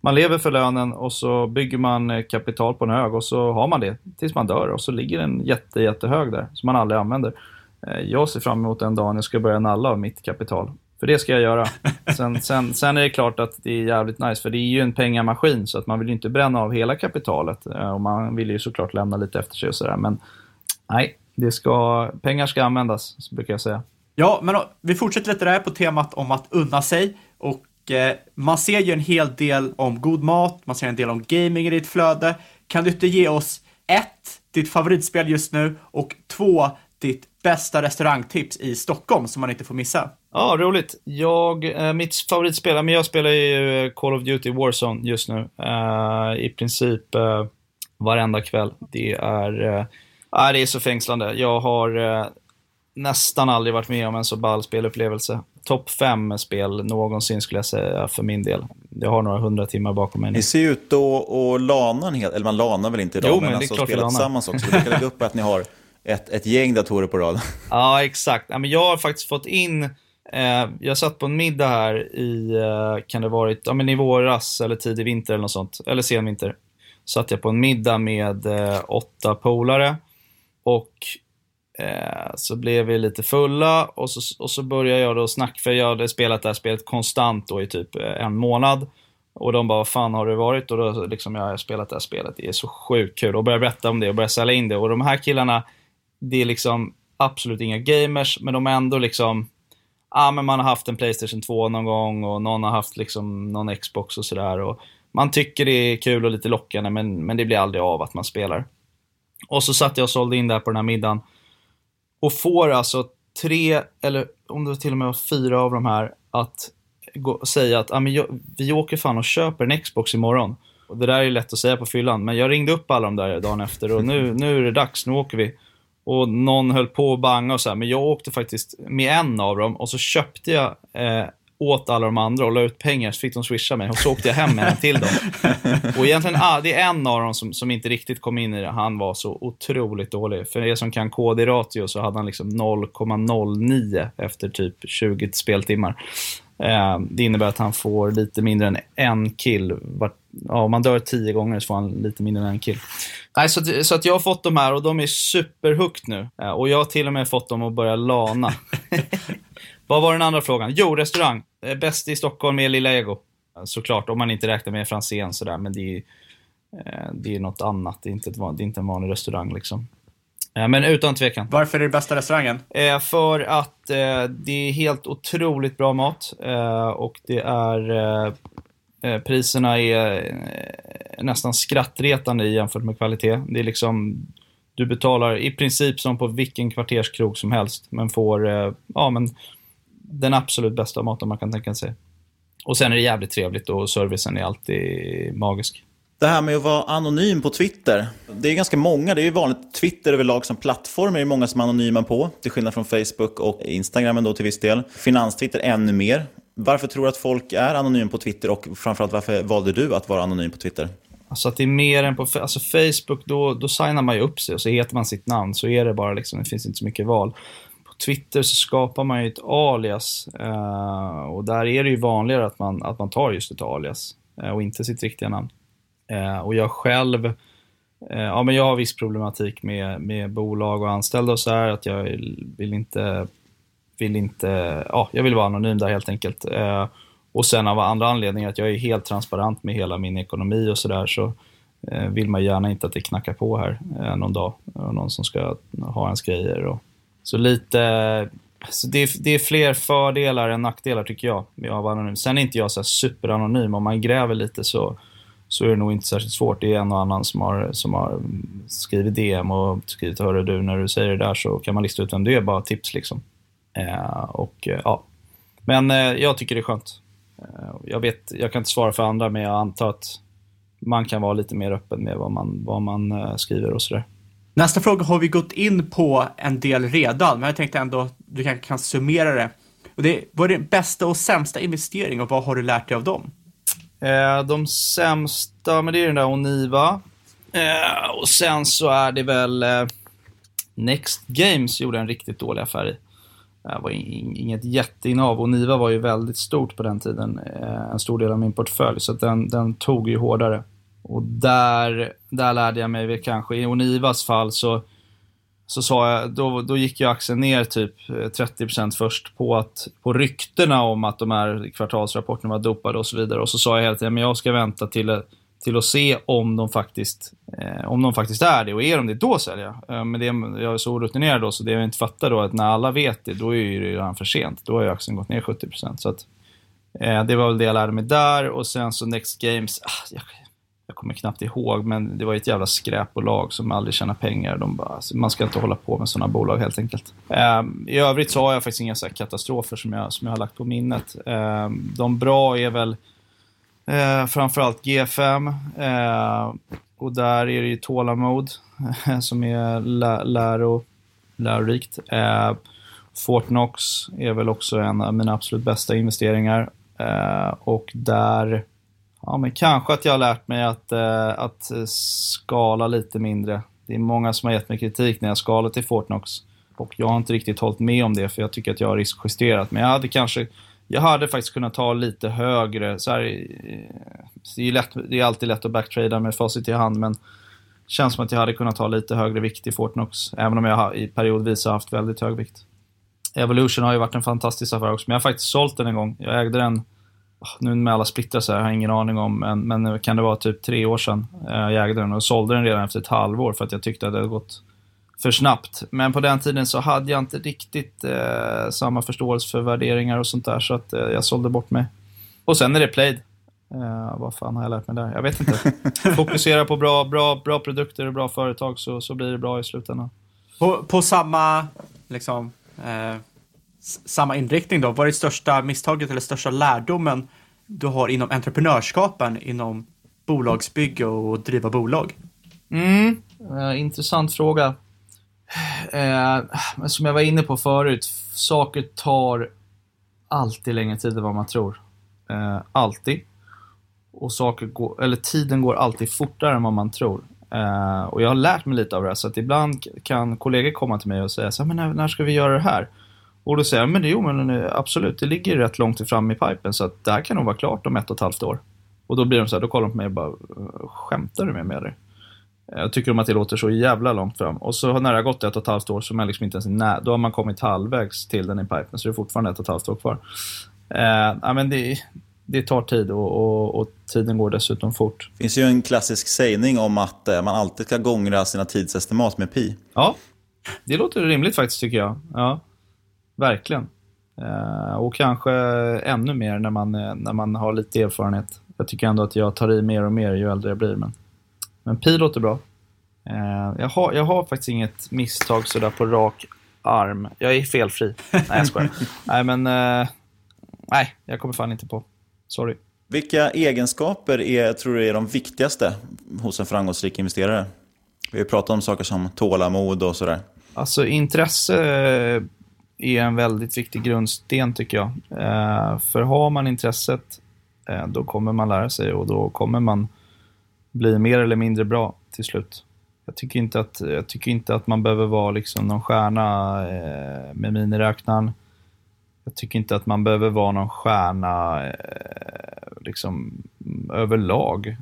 man lever för lönen och så bygger man eh, kapital på en hög och så har man det tills man dör och så ligger en jätte, jättehög där som man aldrig använder. Eh, jag ser fram emot den dagen jag ska börja nalla av mitt kapital. För det ska jag göra. Sen, sen, sen är det klart att det är jävligt nice, för det är ju en pengamaskin så att man vill ju inte bränna av hela kapitalet. Eh, och man vill ju såklart lämna lite efter sig och sådär. Men nej, det ska, pengar ska användas, brukar jag säga. Ja, men vi fortsätter lite där på temat om att unna sig. Och Eh, man ser ju en hel del om god mat, man ser en del om gaming i ditt flöde. Kan du inte ge oss ett, ditt favoritspel just nu och två, ditt bästa restaurangtips i Stockholm som man inte får missa? Ja, roligt. Jag, eh, mitt favoritspel, men jag spelar ju eh, Call of Duty Warzone just nu. Uh, I princip uh, varenda kväll. Det är, uh, det är så fängslande. Jag har uh, nästan aldrig varit med om en så ball spelupplevelse topp fem spel någonsin skulle jag säga för min del. Jag har några hundra timmar bakom mig nu. Ni ser ut att lana en hel, eller man lanar väl inte idag, jo, men, men alltså spela tillsammans också. Vi kan lägga upp att ni har ett, ett gäng datorer på rad. <laughs> Ja, exakt. Ja, men jag har faktiskt fått in, eh, Eh, jag satt på en middag här i, eh, kan det varit, ja men i våras eller tidig vinter eller något sånt, eller sen vinter. Satt jag på en middag med eh, åtta polare och Eh, så blev vi lite fulla och så, och så började jag då snacka, för jag hade spelat det här spelet konstant då i typ eh, en månad. Och de bara, vad fan har det varit? Och då liksom, jag har spelat det här spelet, det är så sjukt kul. Och började berätta om det och började sälja in det. Och de här killarna, det är liksom absolut inga gamers, men de är ändå liksom, ah, men man har haft en Playstation 2 någon gång och någon har haft liksom någon Xbox och sådär. Man tycker det är kul och lite lockande, men, men det blir aldrig av att man spelar. Och så satt jag och sålde in där på den här middagen. Och får alltså tre, eller om det till och med var fyra av de här, att gå, säga att ah, men jag, vi åker fan och köper en Xbox imorgon. Och det där är lätt att säga på fyllan, men jag ringde upp alla de där dagen efter och nu, nu är det dags, nu åker vi. Och någon höll på att banga och så här, men jag åkte faktiskt med en av dem och så köpte jag eh, åt alla de andra och la ut pengar så fick de swisha mig och så åkte jag hem med en till dem. <laughs> Och egentligen, ah, det är en av dem som, som inte riktigt kom in i det. Han var så otroligt dålig. För er som kan kod i ratio så hade han liksom 0,09 efter typ 20 speltimmar. Eh, det innebär att han får lite mindre än en kill. Ja, om man dör tio gånger så får han lite mindre än en kill. Nej, så, att, så att jag har fått de här och de är superhooked nu. Eh, och jag har till och med fått dem att börja lana. <laughs> Vad var den andra frågan? Jo, restaurang. Eh, bäst i Stockholm är Lilla Ego. Såklart, om man inte räknar med Franzén sådär, men det är, det är något annat. Det är, inte det är inte en vanlig restaurang liksom. Eh, men utan tvekan. Varför är det bästa restaurangen? För att det är helt otroligt bra mat och det är priserna är nästan skrattretande jämfört med kvalitet. Det är liksom, du betalar i princip som på vilken kvarterskrog som helst, men får ja, men den absolut bästa maten man kan tänka sig. Och sen är det jävligt trevligt och servicen är alltid magisk. Det här med att vara anonym på Twitter. Det är ganska många, det är ju vanligt. Twitter överlag som plattform är det många som är anonyma på. Till skillnad från Facebook och Instagram ändå till viss del. Finanstwitter ännu mer. Varför tror du att folk är anonyma på Twitter och framförallt varför valde du att vara anonym på Twitter? Alltså att det är mer än på alltså Facebook, då, då signar man ju upp sig och så heter man sitt namn. Så är det bara liksom, det finns inte så mycket val. På Twitter så skapar man ju ett alias. Eh, och där är det ju vanligare att man, att man tar just ett alias eh, och inte sitt riktiga namn. Eh, och jag själv, eh, ja men jag har viss problematik med, med bolag och anställda och så här, att jag vill inte, vill inte, ja jag vill vara anonym där helt enkelt. Eh, och sen av andra anledningar, att jag är helt transparent med hela min ekonomi och sådär, så eh, vill man gärna inte att det knackar på här eh, någon dag. Någon som ska ha ens grejer. Och, så lite, så det, är, det är fler fördelar än nackdelar tycker jag med att vara anonym. Sen är inte jag så superanonym. Om man gräver lite så så är det nog inte särskilt svårt. Det är en och annan som har, som har skrivit DM och skrivit Hörru du, när du säger det där så kan man lista ut vem du är, bara tips liksom. Eh, och eh, ja. Men eh, jag tycker det är skönt. Eh, jag, vet, jag kan inte svara för andra, men jag antar att man kan vara lite mer öppen med vad man, vad man eh, skriver och sådär. Nästa fråga har vi gått in på en del redan, men jag tänkte ändå du kanske kan summera det. Och det vad är din bästa och sämsta investering och vad har du lärt dig av dem? Eh, de sämsta, men det är den där Oniva. Eh, och sen så är det väl eh, Next Games gjorde en riktigt dålig affär i. Det var inget jätteinnehav. Oniva var ju väldigt stort på den tiden. Eh, en stor del av min portfölj, så den, den tog ju hårdare. Och där, där lärde jag mig väl kanske, i Onivas fall så så sa jag, då, då gick ju aktien ner typ eh, 30% först på, att, på ryktena om att de här kvartalsrapporterna var dopade och så vidare. Och så sa jag hela tiden, men jag ska vänta till, eh, till att se om de faktiskt, eh, om de faktiskt är det. Och är de det, då säljer jag. Eh, men det, jag är så orutinerad då, så det jag inte fattar då, att när alla vet det, då är det redan för sent. Då har ju aktien gått ner 70%. Så att, eh, det var väl det jag lärde mig där. Och sen så Next Games, ah, jag, jag kommer knappt ihåg, men det var ett jävla skräpbolag som aldrig tjänar pengar. De bara, alltså, man ska inte hålla på med sådana bolag helt enkelt. Um, I övrigt så har jag faktiskt inga så katastrofer som jag, som jag har lagt på minnet. Um, de bra är väl uh, framförallt G5. Uh, eh, och där är det ju tålamod <laughs> som är lä läro, lärorikt. Ehm, uh, Fortnox är väl också en av mina absolut bästa investeringar. och där Ja, men kanske att jag har lärt mig att, eh, att skala lite mindre. Det är många som har gett mig kritik när jag skalat till Fortnox. Och jag har inte riktigt hållit med om det, för jag tycker att jag har riskjusterat. Men jag hade kanske, jag hade faktiskt kunnat ta lite högre. Så här, eh, det, är lätt, det är alltid lätt att backtrada med facit i hand, men det känns som att jag hade kunnat ta lite högre vikt i Fortnox. Även om jag i periodvis har haft väldigt hög vikt. Evolution har ju varit en fantastisk affär också, men jag har faktiskt sålt den en gång. Jag ägde den nu med alla splittrar så här, jag har ingen aning om, men, men kan det vara typ tre år sedan eh, jag ägde den och sålde den redan efter ett halvår för att jag tyckte att det hade gått för snabbt. Men på den tiden så hade jag inte riktigt eh, samma förståelse för värderingar och sånt där så att eh, jag sålde bort mig. Och sen är det played. Eh, vad fan har jag lärt mig där? Jag vet inte. <laughs> Fokusera på bra, bra, bra produkter och bra företag så, så blir det bra i slutändan. På, på samma liksom, eh, samma inriktning då. Vad är det största misstaget eller största lärdomen du har inom entreprenörskapen, inom bolagsbygge och driva bolag? Mm, eh, intressant fråga. Eh, som jag var inne på förut, saker tar alltid längre tid än vad man tror. Eh, alltid. Och saker går, eller tiden går alltid fortare än vad man tror. Eh, och jag har lärt mig lite av det här, så att ibland kan kollegor komma till mig och säga så här, men när, när ska vi göra det här? Och då säger jag, men jo, men eh, absolut, det ligger rätt långt fram i pipen så att det här kan nog vara klart om ett och ett halvt år. Och då blir de så här, då kollar de på mig och bara, eh, skämtar du med mig eller? Jag tycker de att det låter så jävla långt fram. Och så när det har gått ett och ett halvt år så man liksom inte ens nä då har man kommit halvvägs till den i pipen så det är fortfarande ett och ett halvt år kvar. Eh, ja, men det, det tar tid och, och, och, tiden går dessutom fort. Det finns ju en klassisk sägning om att eh, man alltid ska gångra sina tidsestimat med pi. Ja, det låter rimligt faktiskt tycker jag. Ja. Verkligen. Eh, och kanske ännu mer när man, eh, när man har lite erfarenhet. Jag tycker ändå att jag tar i mer och mer ju äldre jag blir. Men, men pi låter bra. Eh, jag, har, jag har faktiskt inget misstag sådär på rak arm. Jag är felfri. Nej, jag skojar. <laughs> nej, men... nej, jag kommer fan inte på. Sorry. Vilka egenskaper är, tror du är de viktigaste hos en framgångsrik investerare? Vi har pratat om saker som tålamod och sådär. Alltså intresse är en väldigt viktig grundsten tycker jag. Eh, för har man intresset, eh, då kommer man lära sig och då kommer man bli mer eller mindre bra till slut. Jag tycker inte att, jag tycker inte att man behöver vara liksom någon stjärna eh, med miniräknaren. Jag tycker inte att man behöver vara någon stjärna liksom överlag.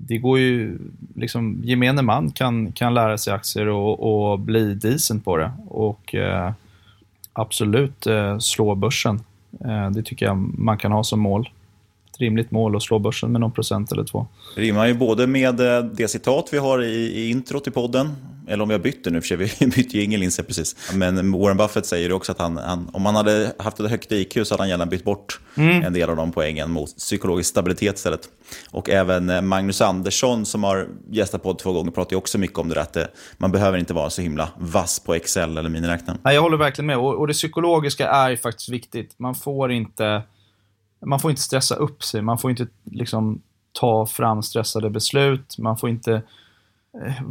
Det går ju, liksom gemene man kan, kan lära sig aktier och, och bli decent på det. Och eh, absolut eh, slå börsen. Eh, det tycker jag man kan ha som mål. Rimligt mål att slå börsen med någon procent eller två. Det rimmar ju både med eh, det citat vi har i, i introt i podden eller om vi har bytt det nu, för <laughs> vi bytte ju ingen linse precis. Men Warren Buffett säger också att han, han, om han hade haft ett högt IQ så hade han gärna bytt bort mm. en del av de poängen mot psykologisk stabilitet istället. Och även eh, Magnus Andersson som har gästat podd två gånger pratar ju också mycket om det där att det, eh, man behöver inte vara så himla vass på Excel eller miniräknaren. jag håller verkligen med och, och det psykologiska är faktiskt viktigt. Man får inte, man får inte stressa upp sig, man får inte liksom ta fram stressade beslut, man får inte eh,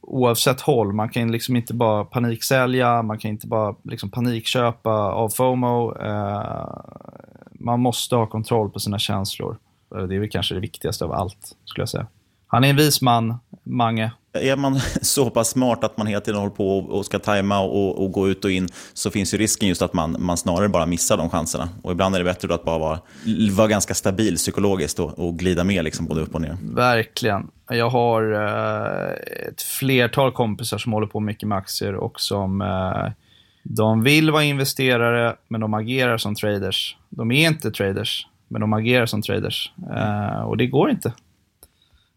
oavsett håll. Man kan liksom inte bara paniksälja, man kan inte bara liksom panikköpa av FOMO. Eh, man måste ha kontroll på sina känslor. Eh, det är väl kanske det viktigaste av allt, skulle jag säga. Han är en vis man, Mange. Är man <laughs> så pass smart att man hela tiden håller på och ska tajma och, och gå ut och in så finns ju risken just att man, man snarare bara missar de chanserna. Och ibland är det bättre att bara vara, vara ganska stabil psykologiskt och, och glida med liksom både upp och ner. Verkligen. Jag har eh, ett flertal kompisar som håller på mycket med aktier och som eh, de vill vara investerare men de agerar som traders. De är inte traders men de agerar som traders. Eh, och det går inte.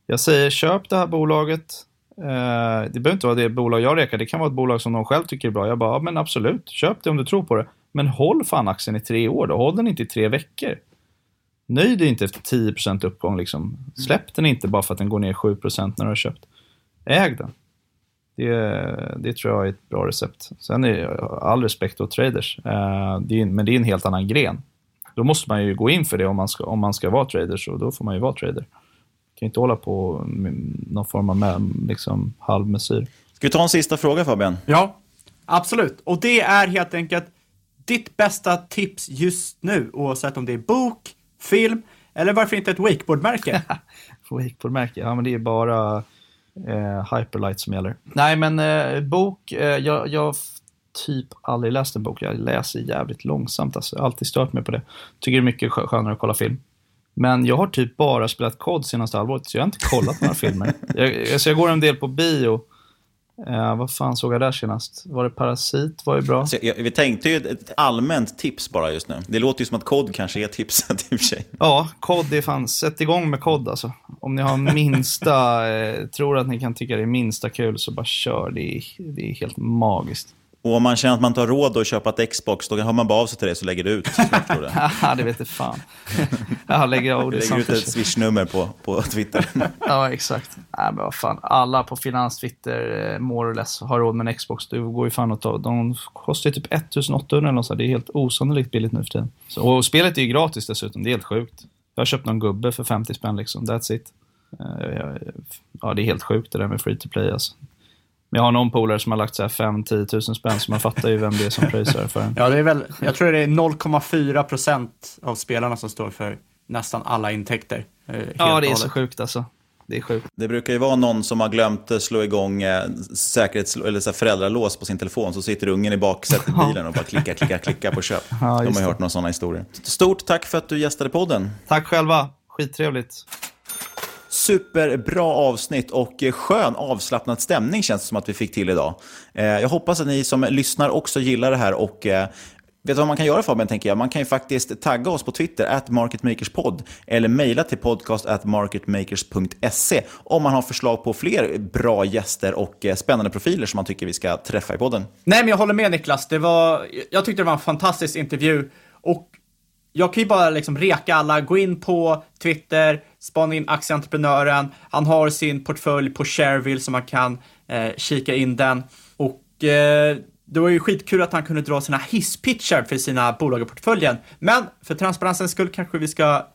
Jag säger köp det här bolaget. Eh, det behöver inte vara det bolag jag rekar, det kan vara ett bolag som de själv tycker är bra. Jag bara, ja, men absolut, köp det om du tror på det. Men håll fan aktien i tre år då, håll den inte i tre veckor. Nöj dig inte efter 10% uppgång liksom. Släpp den inte bara för att den går ner 7% när du har köpt. Äg den. Det, det tror jag är ett bra recept. Sen är all respekt åt traders, eh, det är, men det är en helt annan gren. Då måste man ju gå in för det om man ska, om man ska vara trader, och då får man ju vara trader kan inte hålla på med någon form av med, liksom, halvmesyr. Ska vi ta en sista fråga Fabian? Ja, absolut. Och det är helt enkelt ditt bästa tips just nu, oavsett om det är bok, film eller varför inte ett wakeboardmärke? <laughs> wakeboardmärke, ja men det är bara eh, Hyperlight som gäller. Nej men eh, bok, eh, jag, jag typ aldrig läst en bok. Jag läser jävligt långsamt alltså. Jag har alltid stört mig på det. Tycker det är mycket skönare att kolla film. Men jag har typ bara spelat kod senaste halvåret, så jag har inte kollat några filmer. <laughs> Jag, alltså jag går en del på bio. Uh, vad fan såg jag där senast? Var det Parasit? Var det bra? Alltså, jag, vi tänkte ju ett allmänt tips bara just nu. Det låter ju som att kod kanske är tipset i och för sig. Ja, kod är fan, sätt igång med kod alltså. Om ni har minsta, <laughs> eh, tror att ni kan tycka det är minsta kul så bara kör. Det är, det är helt magiskt. Och om man känner att man inte har råd att köpa ett Xbox, då hör man bara av sig till det så lägger du ut. <laughs> Ja, det vet jag fan. <laughs> Jag lägger, jag lägger ut ett swishnummer på, på Twitter. <laughs> ja, exakt. Nej, men vad fan. Alla på finans Twitter, eh, more or less, har råd med en Xbox. Det går ju fan att ta. De kostar typ 1800 eller något. Det är helt osannolikt billigt nu för tiden. Så, och spelet är ju gratis dessutom. Det är helt sjukt. Jag har köpt någon gubbe för 50 spänn liksom. That's it. Eh, ja, det är helt sjukt det där med free to play alltså. Men jag har någon polare som har lagt 5-10 tusen spänn, så man fattar ju vem det är som pröjsar för Ja, det är väl, jag tror det är 0,4 procent av spelarna som står för nästan alla intäkter. Eh, ja, det är så sjukt alltså. Det är sjukt. Det brukar ju vara någon som har glömt att slå igång eh, säkerhets eller så föräldralås på sin telefon. Så sitter ungen i baksätet i bilen och bara klickar, klickar, klickar på köp. <laughs> Ja, De har ju hört några sådana historier. Stort tack för att du gästade podden. Tack själva. Skittrevligt. Superbra avsnitt och eh, skön avslappnad stämning känns det som att vi fick till idag. Eh, jag hoppas att ni som lyssnar också gillar det här och eh, Vet du vad man kan göra Fabian, tänker jag? Man kan ju faktiskt tagga oss på Twitter, at marketmakerspod, eller mejla till podcast at marketmakers.se om man har förslag på fler bra gäster och spännande profiler som man tycker vi ska träffa i podden. Nej, men jag håller med Niklas. Det var, jag tyckte det var en fantastisk intervju och jag kan ju bara liksom reka alla, gå in på Twitter, spana in aktieentreprenören. Han har sin portfölj på Shareville så man kan eh, kika in den. Och eh, Det var ju skitkul att han kunde dra sina hisspitchar för sina bolag i portföljen. Men för transparensens skull kanske vi ska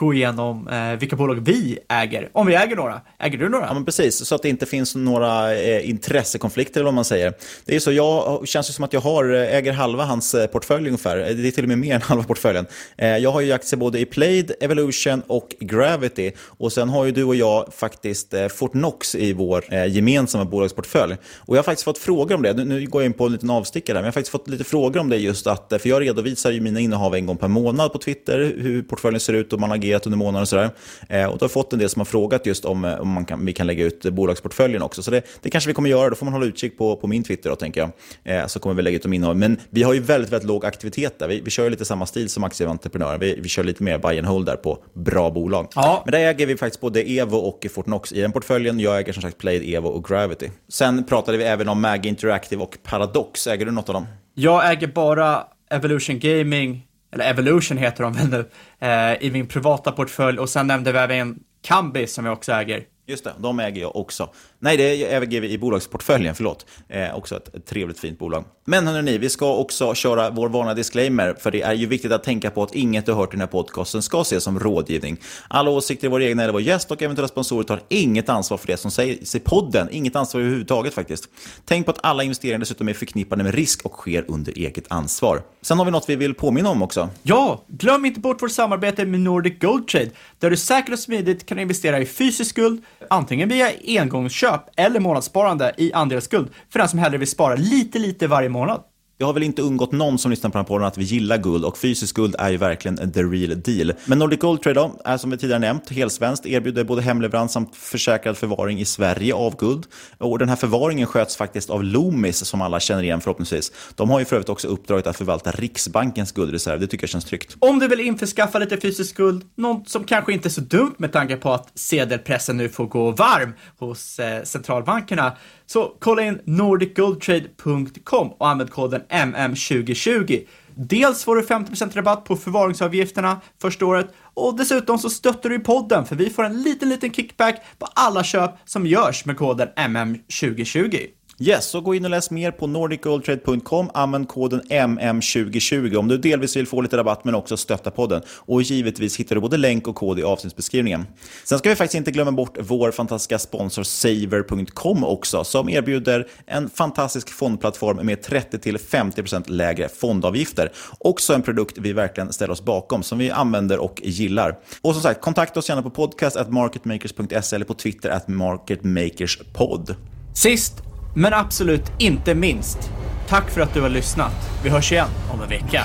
gå igenom eh, vilka bolag vi äger. Om vi äger några. Äger du några? Ja, men precis. Så att det inte finns några eh, intressekonflikter, eller vad man säger. Det är så, jag känns ju som att jag har, eh, äger halva hans eh, portfölj ungefär. Eh, det är till och med mer än halva portföljen. Eh, jag har ju aktier både i Played, Evolution och Gravity. Och sen har ju du och jag faktiskt eh, Fortnox i vår eh, gemensamma bolagsportfölj. Och jag har faktiskt fått frågor om det. Nu, nu, går jag in på en liten avstickare, men jag har faktiskt fått lite frågor om det just att, för jag redovisar ju mina innehav en gång per månad på Twitter, hur portföljen ser ut och man agerar agerat under månaden och sådär. Eh, och då har jag fått en del som har frågat just om, eh, om man kan, vi kan lägga ut bolagsportföljen också. Så det, det kanske vi kommer göra, då får man hålla utkik på, på min Twitter då, tänker jag. Eh, så kommer vi lägga ut de innehav. Men vi har ju väldigt, väldigt låg aktivitet där. Vi, vi kör ju lite samma stil som aktieentreprenörer. Vi, vi kör lite mer buy and hold där på bra bolag. Ja. Men där äger vi faktiskt både Evo och Fortnox i den portföljen. Jag äger som sagt Played, Evo och Gravity. Sen pratade vi även om Mag Interactive och Paradox. Äger du något av dem? Jag äger bara Evolution Gaming, eller Evolution heter de väl nu, eh, i min privata portfölj och sen nämnde vi även Kambi som jag också äger. Just det, de äger jag också. Nej, det är GV i bolagsportföljen, förlåt. Eh, också ett, ett trevligt fint bolag. Men hörni, vi ska också köra vår vanliga disclaimer, för det är ju viktigt att tänka på att inget du hört i den här podcasten ska ses som rådgivning. Alla åsikter i vår egna eller vår gäst och eventuella sponsorer tar inget ansvar för det som sägs i podden. Inget ansvar överhuvudtaget faktiskt. Tänk på att alla investeringar dessutom är förknippade med risk och sker under eget ansvar. Sen har vi något vi vill påminna om också. Ja, glöm inte bort vårt samarbete med Nordic Gold Trade, där du säkert och smidigt kan investera i fysisk guld, antingen via engångsköp eller månadssparande i andelsskuld för den som hellre vill spara lite, lite varje månad. Det har väl inte undgått någon som lyssnar på den här podden att vi gillar guld och fysisk guld är ju verkligen the real deal. Men Nordic Gold Trade då, är som vi tidigare nämnt helsvenskt, erbjuder både hemleverans samt försäkrad förvaring i Sverige av guld. Och den här förvaringen sköts faktiskt av Loomis som alla känner igen förhoppningsvis. De har ju för övrigt också uppdraget att förvalta Riksbankens guldreserv, det tycker jag känns tryggt. Om du vill införskaffa lite fysisk guld, något som kanske inte är så dumt med tanke på att sedelpressen nu får gå varm hos eh, centralbankerna, så kolla in nordicgoldtrade.com och använd koden MM2020. Dels får du 50% rabatt på förvaringsavgifterna första året och dessutom så stöttar du podden för vi får en liten, liten kickback på alla köp som görs med koden MM2020. Yes, så gå in och läs mer på nordicgoldtrade.com. Använd koden MM2020 om du delvis vill få lite rabatt men också stötta podden. Och givetvis hittar du både länk och kod i avsnittsbeskrivningen. Sen ska vi faktiskt inte glömma bort vår fantastiska sponsor Saver.com också som erbjuder en fantastisk fondplattform med 30-50% lägre fondavgifter. Också en produkt vi verkligen ställer oss bakom som vi använder och gillar. Och som sagt, kontakta oss gärna på podcast at marketmakers.se eller på Twitter at marketmakerspod. Sist men absolut inte minst, tack för att du har lyssnat. Vi hörs igen om en vecka.